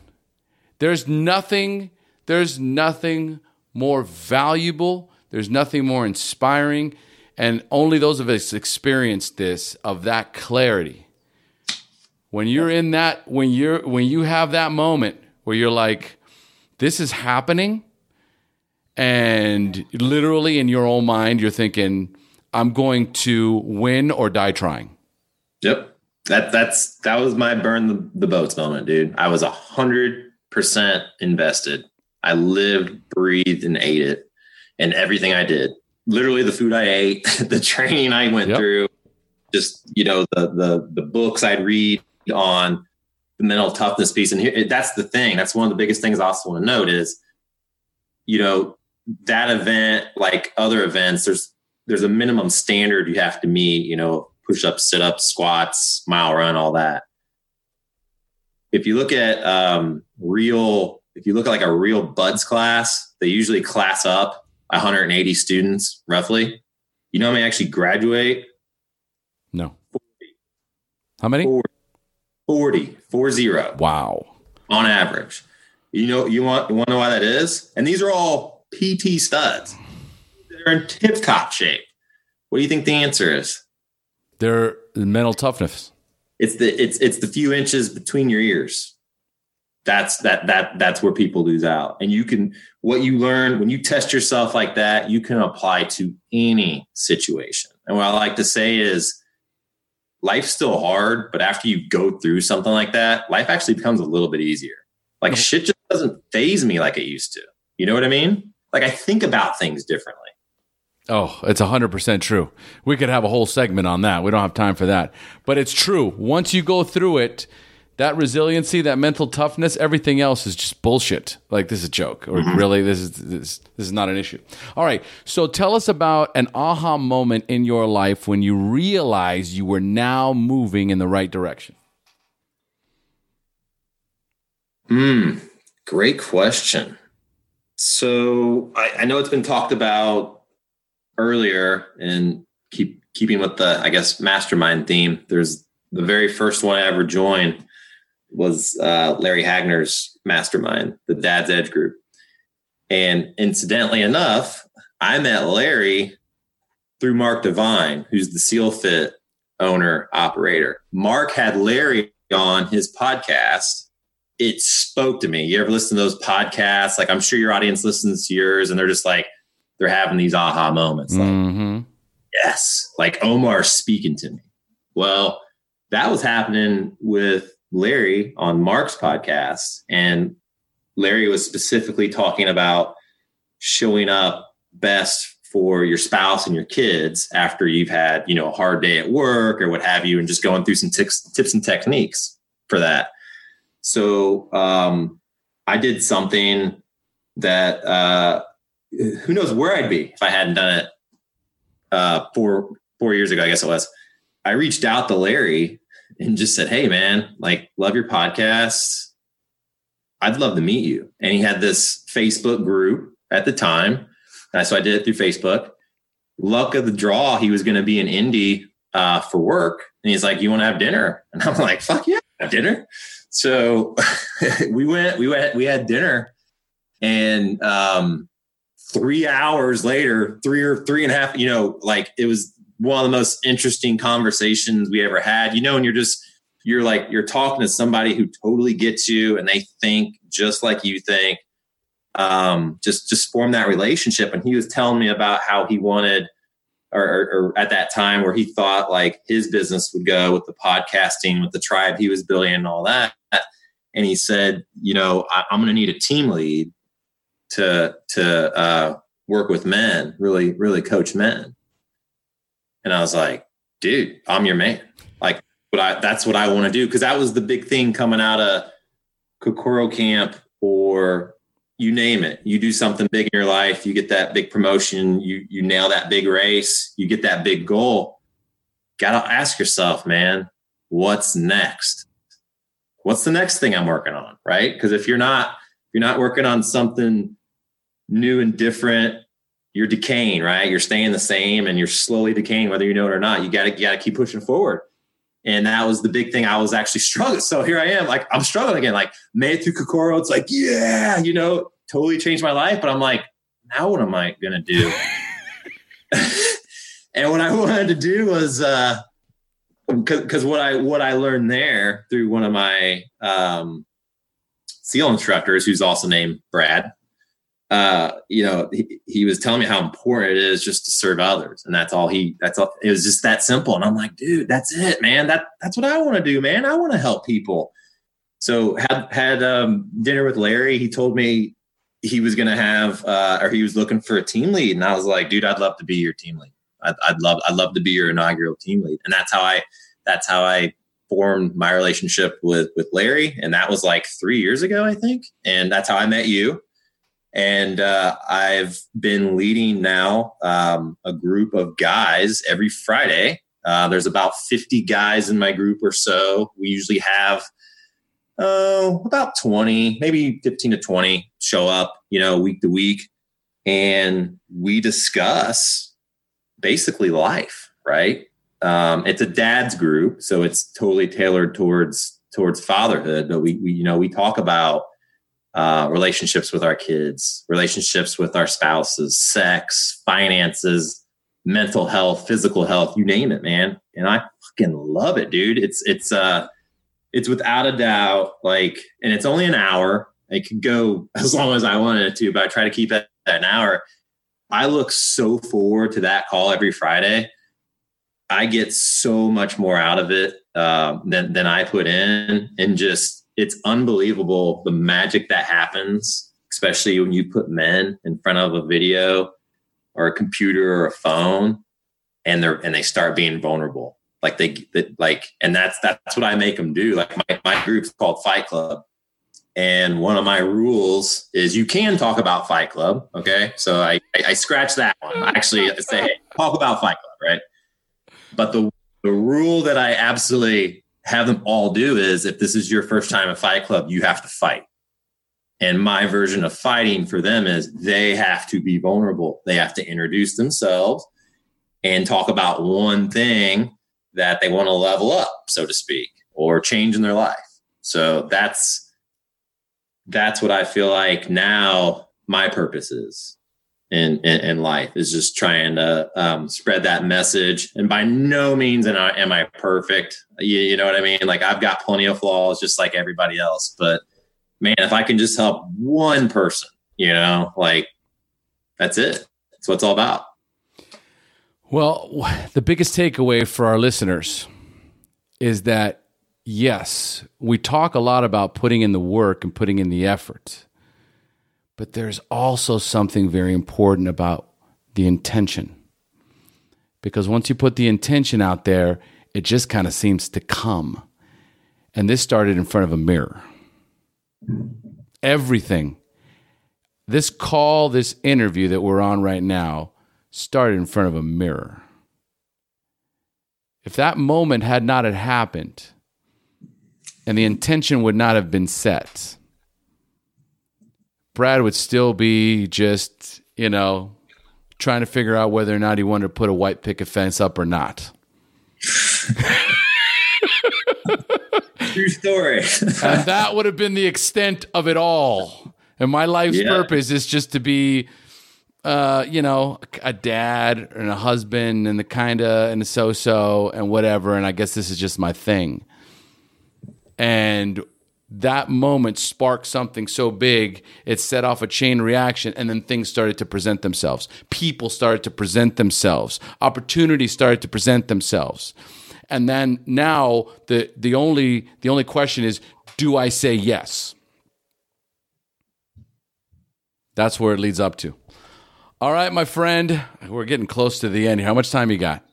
There's nothing there's nothing more valuable, there's nothing more inspiring, and only those of us experienced this of that clarity. When you're in that when you're when you have that moment where you're like this is happening and literally in your own mind you're thinking i'm going to win or die trying. Yep. That that's that was my burn the, the boats moment dude. I was a hundred percent invested. I lived breathed and ate it and everything i did literally the food i ate the training i went yep. through just you know the the the books i'd read on the mental toughness piece. And here, that's the thing. That's one of the biggest things I also want to note is, you know, that event, like other events, there's there's a minimum standard you have to meet. You know, push ups, sit ups, squats, mile run, all that. If you look at um, real, if you look at like a real BUD/S class, they usually class up 180 students roughly. You know how many actually graduate? No. 40. How many? 40. 40, four zero. Wow. On average. You know, you want, you want to know why that is? And these are all PT studs. They're in tip top shape. What do you think the answer is? They're mental toughness. It's the it's it's the few inches between your ears. That's that that that's where people lose out. And you can what you learn when you test yourself like that, you can apply to any situation. And what I like to say is life's still hard, but after you go through something like that, life actually becomes a little bit easier. Like mm-hmm. shit just doesn't phase me like it used to. You know what I mean? Like I think about things differently. Oh, it's 100% true. We could have a whole segment on that. We don't have time for that. But it's true. Once you go through it, that resiliency, that mental toughness, everything else is just bullshit. Like this is a joke, or mm-hmm. really, this is this, this is not an issue. All right, so tell us about an aha moment in your life when you realize you were now moving in the right direction. Hmm, great question. So I, I know it's been talked about earlier, and keep keeping with the I guess mastermind theme. There's the very first one I ever joined was uh, Larry Hagner's mastermind, the Dad's Edge group. And incidentally enough, I met Larry through Mark Divine, who's the SEALFIT owner operator. Mark had Larry on his podcast. It spoke to me. You ever listen to those podcasts? Like I'm sure your audience listens to yours, and they're just like they're having these aha moments. Like, mm-hmm. yes, like Omar speaking to me. Well, that was happening with Larry on Mark's podcast, and Larry was specifically talking about showing up best for your spouse and your kids after you've had you know a hard day at work or what have you, and just going through some tips, tips and techniques for that. So um, I did something that uh, who knows where I'd be if I hadn't done it uh, four four years ago. I guess it was. I reached out to Larry and just said, Hey, man, like, love your podcast. I'd love to meet you. And he had this Facebook group at the time. And so I did it through Facebook. Luck of the draw, he was going to be in Indy uh, for work. And he's like, You want to have dinner? And I'm like, Fuck yeah, have dinner. So we went, we went, we had dinner. And um, three hours later, three or three and a half, you know, like it was one of the most interesting conversations we ever had. You know, and you're just you're like you're talking to somebody who totally gets you and they think just like you think. Um, just just form that relationship. And he was telling me about how he wanted, or, or, or at that time where he thought like his business would go with the podcasting, with the tribe he was building, and all that. And he said, you know, I, am going to need a team lead to to uh, work with men, really, really coach men. And I was like, dude, I'm your man. Like, but I, that's what I want to do. Cause that was the big thing coming out of Kokoro camp or you name it. You do something big in your life, you get that big promotion, you you nail that big race, you get that big goal. Got to ask yourself, man, what's next? What's the next thing I'm working on, right? Because if you're not if you're not working on something new and different, you're decaying, right? You're staying the same and you're slowly decaying whether you know it or not. You got to you got to keep pushing forward. And that was the big thing I was actually struggling. So here I am, like I'm struggling again. Like made through Kokoro, it's like, yeah, you know, totally changed my life. But I'm like, now what am I gonna do? and what I wanted to do was uh because what I what I learned there through one of my um SEAL instructors, who's also named Brad, uh, you know, he, he was telling me how important it is just to serve others. And that's all he, that's all, it was just that simple. And I'm like, dude, that's it, man. That, that's what I want to do, man. I want to help people. So had, had, um, dinner with Larry. He told me he was going to have, uh, or he was looking for a team lead. And I was like, dude, I'd love to be your team lead. I'd, I'd love, I'd love to be your inaugural team lead. And that's how I, that's how I formed my relationship with, with Larry. And that was like three years ago, I think. And that's how I met you and uh, I've been leading now um, a group of guys every Friday. Uh, there's about 50 guys in my group or so. We usually have uh, about 20, maybe 15 to 20 show up, you know, week to week. And we discuss basically life, right? Um, it's a dad's group, so it's totally tailored towards towards fatherhood. But we, we you know, we talk about uh, relationships with our kids, relationships with our spouses, sex, finances, mental health, physical health, you name it, man. And I fucking love it, dude. It's it's uh it's without a doubt like and it's only an hour. It could go as long as I wanted it to, but I try to keep it an hour. I look so forward to that call every Friday. I get so much more out of it uh, than than I put in, and just it's unbelievable the magic that happens, especially when you put men in front of a video or a computer or a phone and they're and they start being vulnerable. Like they, like, and that's that's what I make them do. Like my, my group's called Fight Club. And one of my rules is you can talk about Fight Club. Okay. So I, I, I scratch that one. I actually say, hey, talk about Fight Club, right? But the, the rule that I absolutely have them all do is if this is your first time at Fight Club, you have to fight. And my version of fighting for them is they have to be vulnerable. They have to introduce themselves and talk about one thing that they want to level up, so to speak, or change in their life. So that's that's what I feel like now my purpose is in, in, in life is just trying to um, spread that message. And by no means am I, am I perfect. You, you know what I mean? Like I've got plenty of flaws, just like everybody else. But man, if I can just help one person, you know, like that's it. That's what it's all about. Well, the biggest takeaway for our listeners is that yes, we talk a lot about putting in the work and putting in the effort. But there's also something very important about the intention. Because once you put the intention out there, it just kind of seems to come. And this started in front of a mirror. Everything, this call, this interview that we're on right now, started in front of a mirror. If that moment had not had happened and the intention would not have been set, Brad would still be just, you know, trying to figure out whether or not he wanted to put a white picket fence up or not. True story. and that would have been the extent of it all. And my life's yeah. purpose is just to be, uh, you know, a dad and a husband and the kind of and the so so and whatever. And I guess this is just my thing. And that moment sparked something so big, it set off a chain reaction, and then things started to present themselves. People started to present themselves. Opportunities started to present themselves. And then now the the only the only question is, do I say yes? That's where it leads up to. All right, my friend, we're getting close to the end here. How much time you got?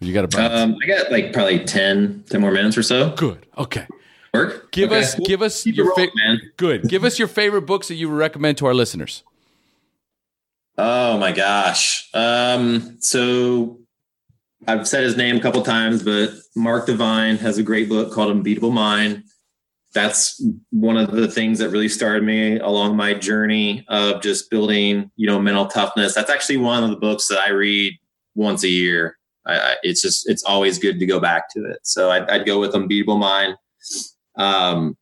You got about? Um, I got like probably 10, 10 more minutes or so. Good. Okay. Work. Give Okay. us, give us Keep your favorite. man. Good. Give us your favorite books that you recommend to our listeners. Oh my gosh. Um, so I've said his name a couple times, but Mark Divine has a great book called Unbeatable Mind. That's one of the things that really started me along my journey of just building, you know, mental toughness. That's actually one of the books that I read once a year. I, I, it's just, it's always good to go back to it. So I'd, I'd go with Unbeatable Mind. Um,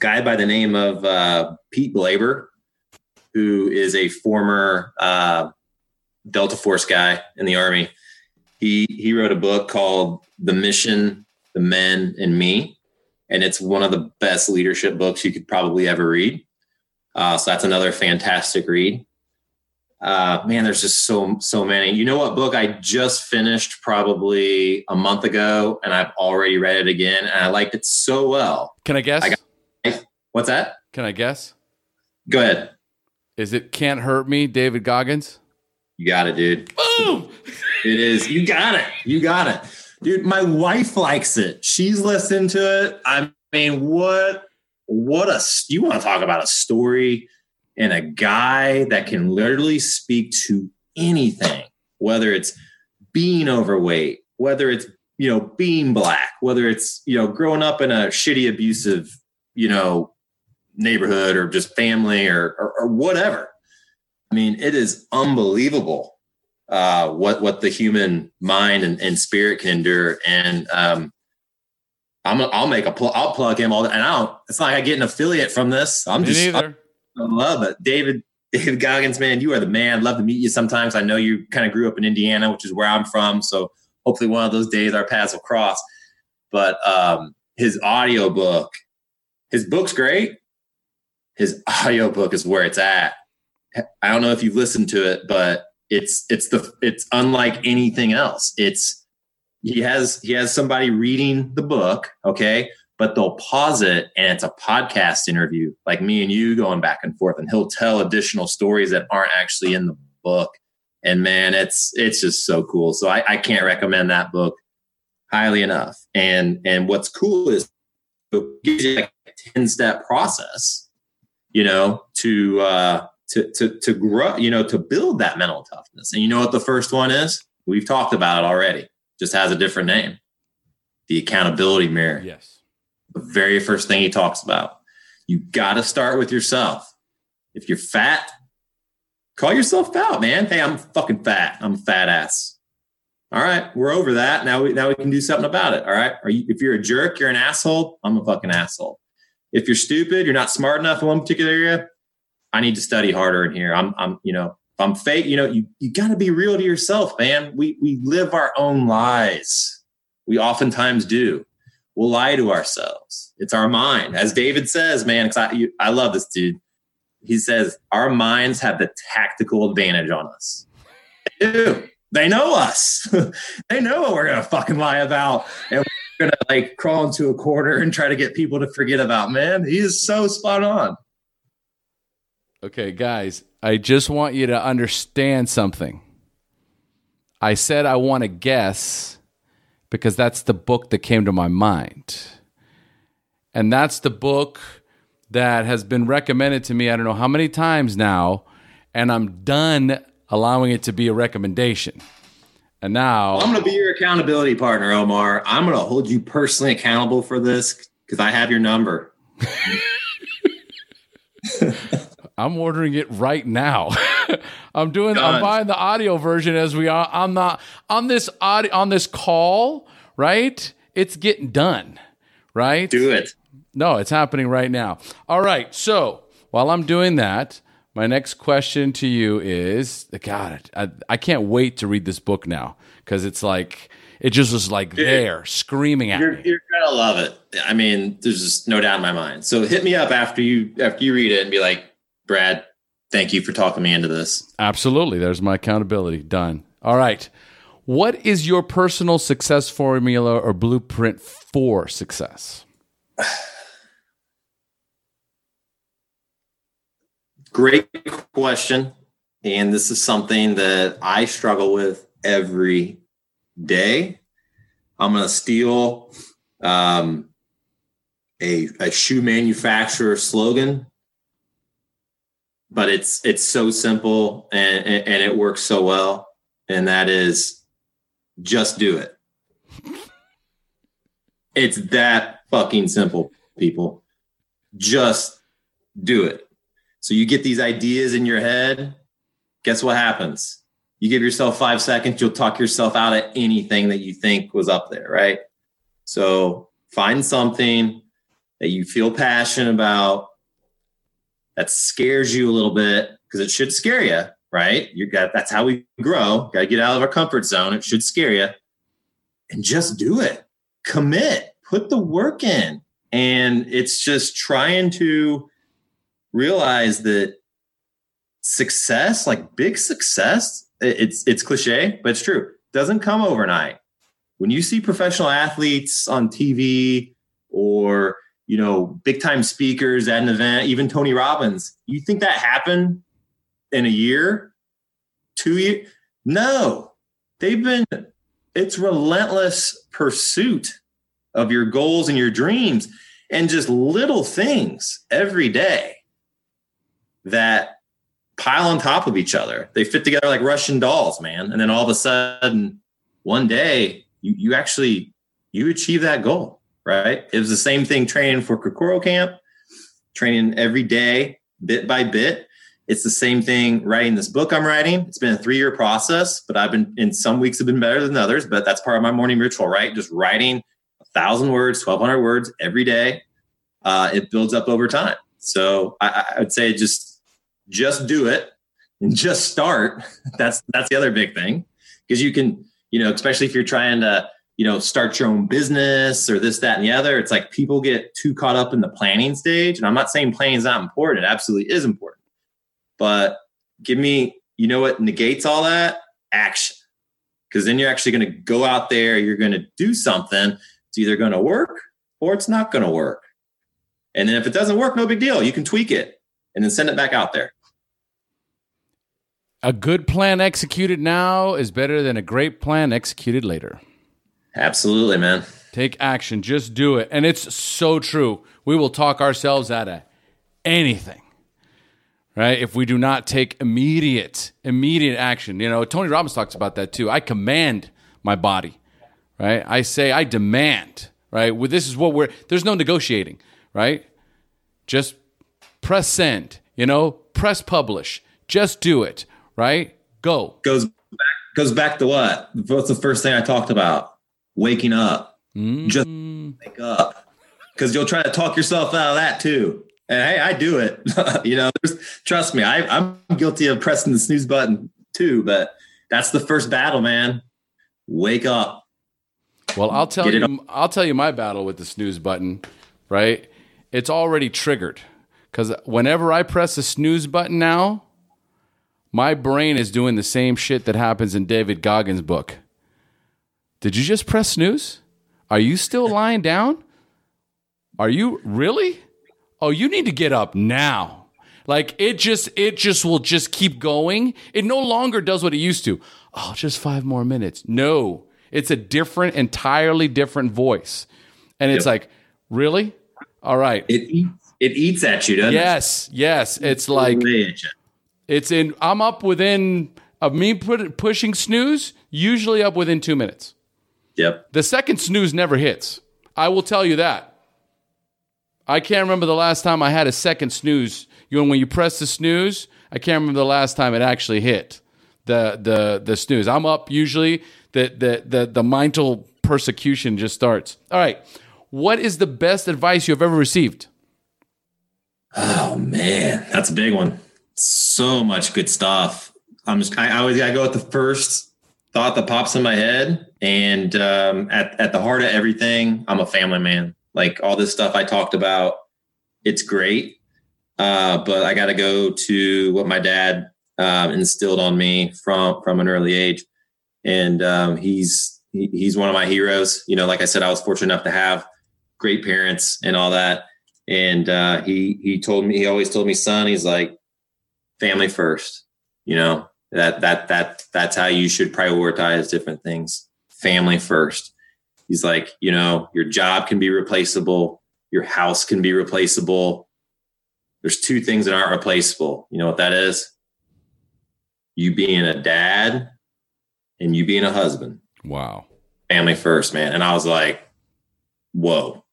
guy by the name of uh, Pete Blaber, who is a former uh, Delta Force guy in the Army. He he wrote a book called The Mission, The Men, and Me, and it's one of the best leadership books you could probably ever read. Uh, so that's another fantastic read. Uh, man, there's just so so many. You know what book I just finished probably a month ago, and I've already read it again, and I liked it so well. Can I guess? I got- What's that? Can I guess? Go ahead. Is it Can't Hurt Me, David Goggins? You got it, dude. Boom! It is. You got it. You got it. Dude, my wife likes it. She's listened to it. I mean, what what a you want to talk about a story and a guy that can literally speak to anything, whether it's being overweight, whether it's, you know, being black, whether it's, you know, growing up in a shitty abusive, you know, neighborhood or just family or or, or whatever. I mean, it is unbelievable uh, what what the human mind and, and spirit can endure. And um, I'm a, I'll make a pl- I'll plug him all. The, and I don't. It's not like I get an affiliate from this. I'm Me just I love it, David. David Goggins, man, you are the man. Love to meet you sometimes. I know you kind of grew up in Indiana, which is where I'm from. So hopefully one of those days our paths will cross. But um, his audio book, his book's great. His audio book is where it's at. I don't know if you've listened to it, but it's it's the it's unlike anything else. It's he has he has somebody reading the book, okay, but they'll pause it and it's a podcast interview, like me and you going back and forth, and he'll tell additional stories that aren't actually in the book. And man, it's it's just so cool. So I, I can't recommend that book highly enough. And and what's cool is it gives you like a 10 step process, you know, to uh to to to grow, you know, to build that mental toughness. And you know what the first one is? We've talked about it already. Just has a different name. The accountability mirror. Yes. The very first thing he talks about. You got to start with yourself. If you're fat, call yourself out, man. Hey, I'm fucking fat. I'm a fat ass. All right, we're over that. Now we now we can do something about it. All right. You if you're a jerk, you're an asshole, I'm a fucking asshole. If you're stupid, you're not smart enough in one particular area, I need to study harder in here. I'm, I'm, you know, if I'm fake, you know, you, you got to be real to yourself, man. We, we live our own lies. We oftentimes do. We'll lie to ourselves. It's our mind. As David says, man, I, I love this dude. He says, our minds have the tactical advantage on us. They. They know us. they know what we're going to fucking lie about. And we're going to like crawl into a corner and try to get people to forget about, man. He is so spot on. Okay, guys, I just want you to understand something. I said I want to guess because that's the book that came to my mind. And that's the book that has been recommended to me, I don't know how many times now, and I'm done allowing it to be a recommendation. And now I'm going to be your accountability partner, Omar. I'm going to hold you personally accountable for this because I have your number. I'm ordering it right now. I'm doing. I'm buying the audio version as we are. I'm not on this audio on this call. Right, it's getting done. Right. Do it. No, it's happening right now. All right. So while I'm doing that, my next question to you is: God, I, I can't wait to read this book now because it's like it just was like there screaming at You're, me. you're to love it. I mean, there's just no doubt in my mind. So hit me up after you after you read it and be like, Brad, thank you for talking me into this. Absolutely. There's my accountability. Done. All right. What is your personal success formula or blueprint for success? Great question. And this is something that I struggle with every day. I'm going to steal um, a, a shoe manufacturer slogan, but it's it's so simple and, and, it works so well. And that is just do it. It's that fucking simple, people. Just do it. So you get these ideas in your head. Guess what happens? You give yourself five seconds, you'll talk yourself out of anything that you think was up there, right? So find something that you feel passionate about that scares you a little bit because it should scare you, right? You got that's how we grow. Got to get out of our comfort zone. It should scare you, and just do it. Commit. Put the work in, and it's just trying to realize that success, like big success, it's it's cliche, but it's true. Doesn't come overnight. When you see professional athletes on TV or you know big time speakers at an event, even Tony Robbins, you think that happened in a year, two years? No, they've been. It's relentless pursuit of your goals and your dreams, and just little things every day that pile on top of each other. They fit together like Russian dolls, man. And then all of a sudden, one day, you you actually you achieve that goal, right? It was the same thing training for Kokoro camp, training every day, bit by bit. It's the same thing writing this book I'm writing. It's been a three year process, but I've been in some weeks have been better than others, but that's part of my morning ritual, right? Just writing a thousand words, 1200 words every day. Uh, it builds up over time. So I, I would say just just do it and just start. That's that's the other big thing because you can, you know, especially if you're trying to, you know, start your own business or this, that, and the other. It's like people get too caught up in the planning stage. And I'm not saying planning is not important; it absolutely is important. But give me, you know, what negates all that action because then you're actually going to go out there. You're going to do something. It's either going to work or it's not going to work. And then if it doesn't work, no big deal. You can tweak it and then send it back out there. A good plan executed now is better than a great plan executed later. Absolutely, man. Take action. Just do it. And it's so true. We will talk ourselves out of anything, right? If we do not take immediate, immediate action. You know, Tony Robbins talks about that too. I command my body, right? I say, I demand, right? Well, this is what we're, there's no negotiating, right? Just press send, you know, press publish. Just do it right? Go. Goes back, goes back to what? What's the first thing I talked about? Waking up. Mm. Just wake up. Because you'll try to talk yourself out of that too. And hey, I do it. you know, trust me, I, I'm guilty of pressing the snooze button too, but that's the first battle, man. Wake up. Well, I'll tell you, I'll tell you my battle with the snooze button, right? It's already triggered because whenever I press the snooze button now, my brain is doing the same shit that happens in David Goggins' book. Did you just press snooze? Are you still lying down? Are you really? Oh, you need to get up now. Like it just it just will just keep going. It no longer does what it used to. Oh, just 5 more minutes. No. It's a different entirely different voice. And it's yep. like, "Really? All right." It eats it eats at you, doesn't yes, it? Yes, yes. It's like it's in. I'm up within of me put, pushing snooze. Usually up within two minutes. Yep. The second snooze never hits. I will tell you that. I can't remember the last time I had a second snooze. You know, when you press the snooze, I can't remember the last time it actually hit the the the snooze. I'm up usually. The the the the mental persecution just starts. All right. What is the best advice you have ever received? Oh man, that's a big one so much good stuff. I'm just, I, I always gotta go with the first thought that pops in my head. And um, at, at the heart of everything, I'm a family man. Like all this stuff I talked about, it's great. Uh, but I got to go to what my dad uh, instilled on me from from an early age, and um, he's he, he's one of my heroes. You know, like I said, I was fortunate enough to have great parents and all that. And uh, he he told me he always told me, son, he's like, family first. You know, that that that that's how you should prioritize different things. Family first. He's like, you know, your job can be replaceable, Your house can be replaceable. There's two things that aren't replaceable. You know what that is? You being a dad and you being a husband. Wow. Family first, man. And I was like, whoa.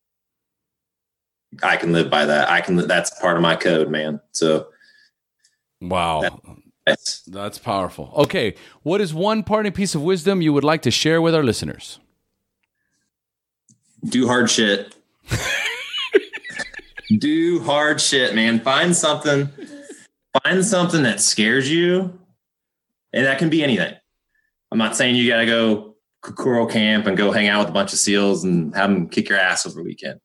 I can live by that. I can, that's part of my code, man. So, wow. That's, that's powerful. Okay. What is one parting piece of wisdom you would like to share with our listeners? Do hard shit. Do hard shit, man. Find something, find something that scares you. And that can be anything. I'm not saying you got to go Kokoro camp and go hang out with a bunch of seals and have them kick your ass over the weekend.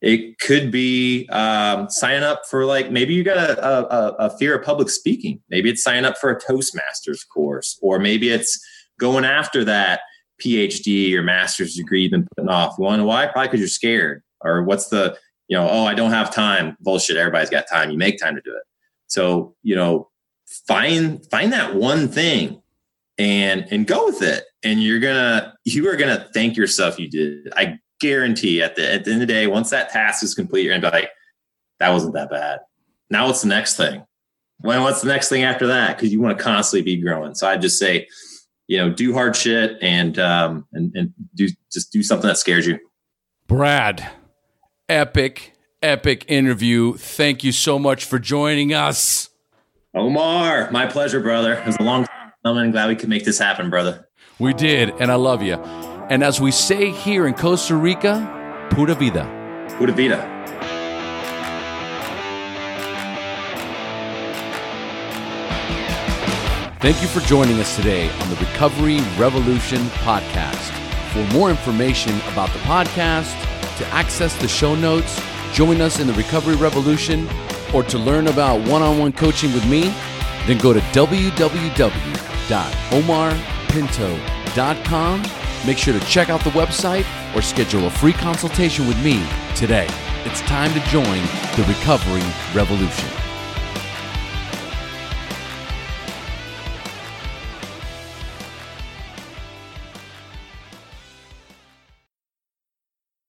It could be um, sign up for like maybe you got a, a, a fear of public speaking. Maybe it's sign up for a Toastmasters course, or maybe it's going after that PhD or master's degree you've been putting off. Know why? Probably because you're scared. Or what's the, you know, oh, I don't have time. Bullshit. Everybody's got time. You make time to do it. So, you know, find find that one thing and and go with it. And you're gonna you are gonna thank yourself you did. I guarantee at the at the end of the day, once that task is complete, you're gonna be like, that wasn't that bad. Now what's the next thing? Well, what's the next thing after that? Because you want to constantly be growing. So I just say, you know, do hard shit and um and, and do just do something that scares you. Brad, epic, epic interview. Thank you so much for joining us. Omar, my pleasure, brother. It was a long time coming. Glad we could make this happen, brother. We did, and I love you. And as we say here in Costa Rica, pura vida. Pura vida. Thank you for joining us today on the Recovery Revolution podcast. For more information about the podcast, to access the show notes, join us in the Recovery Revolution, or to learn about one on one coaching with me, then go to www.omarpinto.com Make sure to check out the website or schedule a free consultation with me today. It's time to join the recovery revolution.